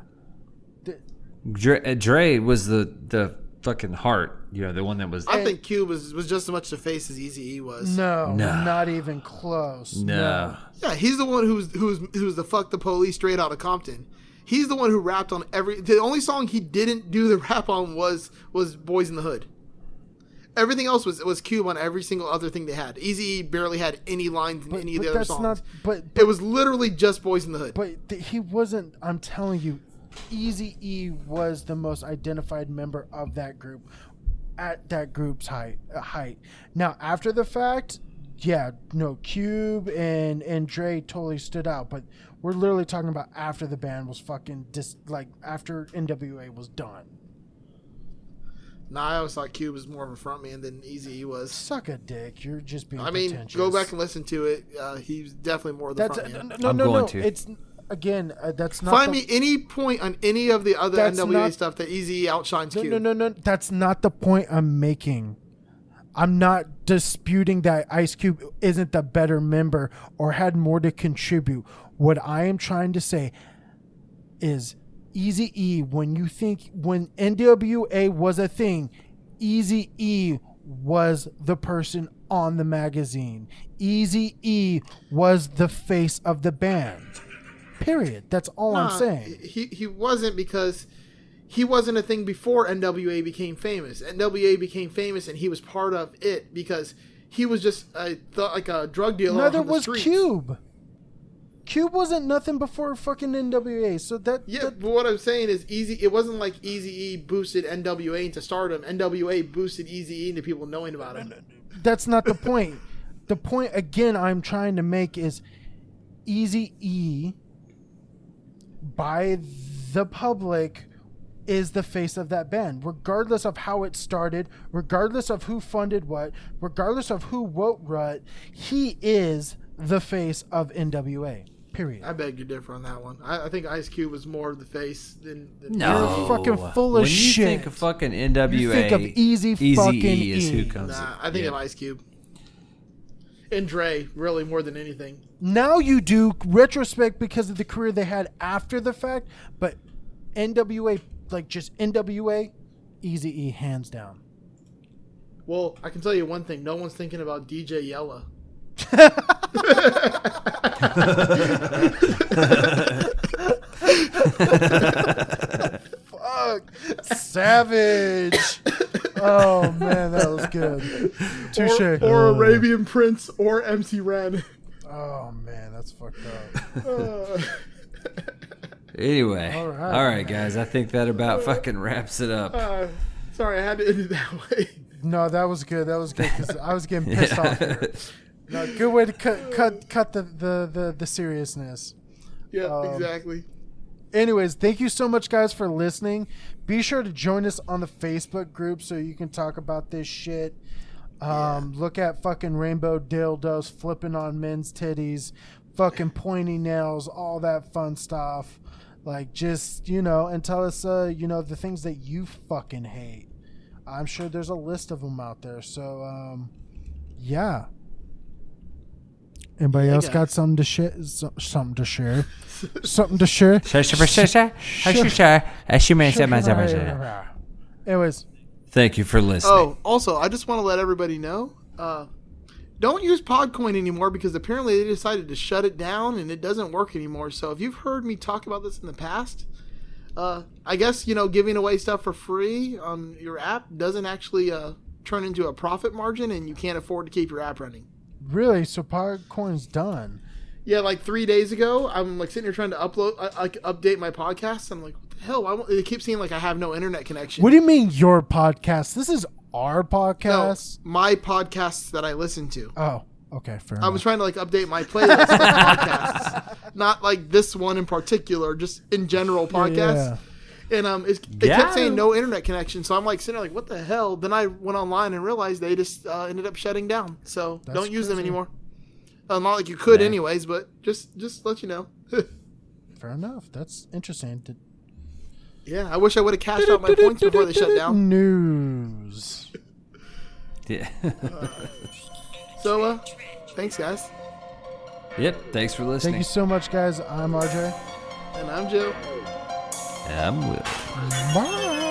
Speaker 7: Dre, uh, Dre was the the fucking heart. You know, the one that was.
Speaker 6: I think Cube was was just as much the face as Eazy E was.
Speaker 5: No,
Speaker 7: No.
Speaker 5: not even close.
Speaker 7: no.
Speaker 6: Yeah, he's the one who's who's who's the fuck the police straight out of Compton. He's the one who rapped on every. The only song he didn't do the [laughs] rap on was was Boys in the Hood. Everything else was was Cube on every single other thing they had. Eazy E barely had any lines in
Speaker 5: But,
Speaker 6: any of
Speaker 5: but
Speaker 6: the other songs.
Speaker 5: not. But
Speaker 6: it was literally just Boys in the Hood.
Speaker 5: But th- he wasn't. I'm telling you, Eazy E was the most identified member of that group at that group's height. Uh, height. Now, after the fact, yeah, no, Cube and and Dre totally stood out. But we're literally talking about after the band was fucking dis like after NWA was done.
Speaker 6: Nah, I always thought Cube was more of a frontman than Eazy E was.
Speaker 5: Suck a dick. You're just being.
Speaker 6: I mean,
Speaker 5: pretentious.
Speaker 6: go back and listen to it. Uh, he's definitely more of the
Speaker 5: That's
Speaker 6: frontman.
Speaker 5: no, no,
Speaker 7: I'm
Speaker 5: no, no. It's again. Uh, that's not.
Speaker 6: Find
Speaker 5: the-
Speaker 6: me any point on any of the other NWA
Speaker 5: not-
Speaker 6: stuff that Eazy outshines
Speaker 5: No,
Speaker 6: Cube.
Speaker 5: no, no, no. That's not the point I'm making. I'm not disputing that Ice Cube isn't the better member or had more to contribute. What I am trying to say is Eazy E, when you think when NWA was a thing, Eazy E was the person on the magazine. Eazy E was the face of the band. Period. That's all
Speaker 6: Nah,
Speaker 5: I'm saying.
Speaker 6: He he wasn't because he wasn't a thing before NWA became famous. NWA became famous, and he was part of it because he was just a th- like a drug dealer.
Speaker 5: Neither
Speaker 6: on the
Speaker 5: was
Speaker 6: streets.
Speaker 5: Cube. Cube wasn't nothing before fucking NWA. So that,
Speaker 6: Yeah,
Speaker 5: that-
Speaker 6: but what I'm saying is Eazy. It wasn't like Eazy E boosted NWA into stardom. NWA boosted Eazy E into people knowing about him.
Speaker 5: that's not the point. the point again I'm trying to make is Eazy E by the public is the face of that band, regardless of how it started, regardless of who funded what, regardless of who wrote what. He is the face of NWA. Period.
Speaker 6: I beg to differ on that one. I, I think Ice Cube was more of the face than. than
Speaker 7: No,
Speaker 5: You're fucking full of
Speaker 7: when you
Speaker 5: shit.
Speaker 7: think of fucking NWA,
Speaker 5: You think of Eazy fucking
Speaker 7: E is who comes.
Speaker 6: Nah, I think
Speaker 7: yeah.
Speaker 6: of Ice Cube. And Dre, really more than anything.
Speaker 5: Now you do retrospect because of the career they had after the fact, but NWA, like just NWA, Eazy E, hands down.
Speaker 6: Well, I can tell you one thing: no one's thinking about DJ Yella.
Speaker 5: Fuck, savage. oh man, that was good. Touche.
Speaker 6: Or, or Arabian Prince or MC Ren.
Speaker 5: Oh man, that's fucked up.
Speaker 6: Uh, [laughs]
Speaker 7: Anyway,
Speaker 5: All
Speaker 7: all
Speaker 5: right.
Speaker 7: right. guys. I think that about fucking wraps it up.
Speaker 6: uh, sorry, I had to end it that way.
Speaker 5: No, that was good. That was good because I was getting pissed [laughs] off. Here. No, good way to cut cut cut the the the, the seriousness.
Speaker 6: Yeah,
Speaker 5: Um,
Speaker 6: exactly.
Speaker 5: anyways, thank you so much, guys, for listening. Be sure to join us on the Facebook group so you can talk about this shit. Um, Look at fucking rainbow dildos flipping on men's titties, fucking pointy nails, all that fun stuff. Like, just, you know, and tell us, uh, you know, the things that you fucking hate. I'm sure there's a list of them out there. So, um, yeah. Anybody else got something to share? Something to share? something to share? Anyways,
Speaker 7: Thank you for listening.
Speaker 6: Oh, also, I just want to let everybody know. Uh, don't use Podcoin anymore because apparently they decided to shut it down and it doesn't work anymore. So if you've heard me talk about this in the past, uh, I guess you know giving away stuff for free on your app doesn't actually uh, turn into a profit margin, and you can't afford to keep your app running.
Speaker 5: really, so Podcoin's done.
Speaker 6: Yeah, like three days ago, I'm like sitting here trying to upload, uh, like update my podcast. I'm like, what the hell? I, they keep saying like I have no internet connection.
Speaker 5: What do you mean your podcast? This is our podcast.
Speaker 6: no,
Speaker 5: podcast.
Speaker 6: my podcasts that I listen to.
Speaker 5: Oh, okay, fair
Speaker 6: I
Speaker 5: enough.
Speaker 6: was trying to like update my playlist of podcasts, [laughs] not like this one in particular, just in general podcasts. And um, it's, it
Speaker 7: Yeah.
Speaker 6: kept saying no internet connection, so I'm like sitting there like, what the hell? Then I went online and realized they just uh, ended up shutting down. So
Speaker 5: That's
Speaker 6: don't use them anymore. Uh, not like you could
Speaker 7: Yeah.
Speaker 6: anyways, but just just let you know. [laughs]
Speaker 5: fair enough. That's interesting. Did-
Speaker 6: yeah, I wish I would have cashed out my points before they shut down.
Speaker 5: News.
Speaker 7: Yeah.
Speaker 6: uh, [laughs] so, uh, thanks, guys.
Speaker 7: Yep, thanks for listening.
Speaker 5: Thank you so much, guys. I'm RJ.
Speaker 6: And I'm Joe.
Speaker 7: And I'm Will.
Speaker 5: Bye.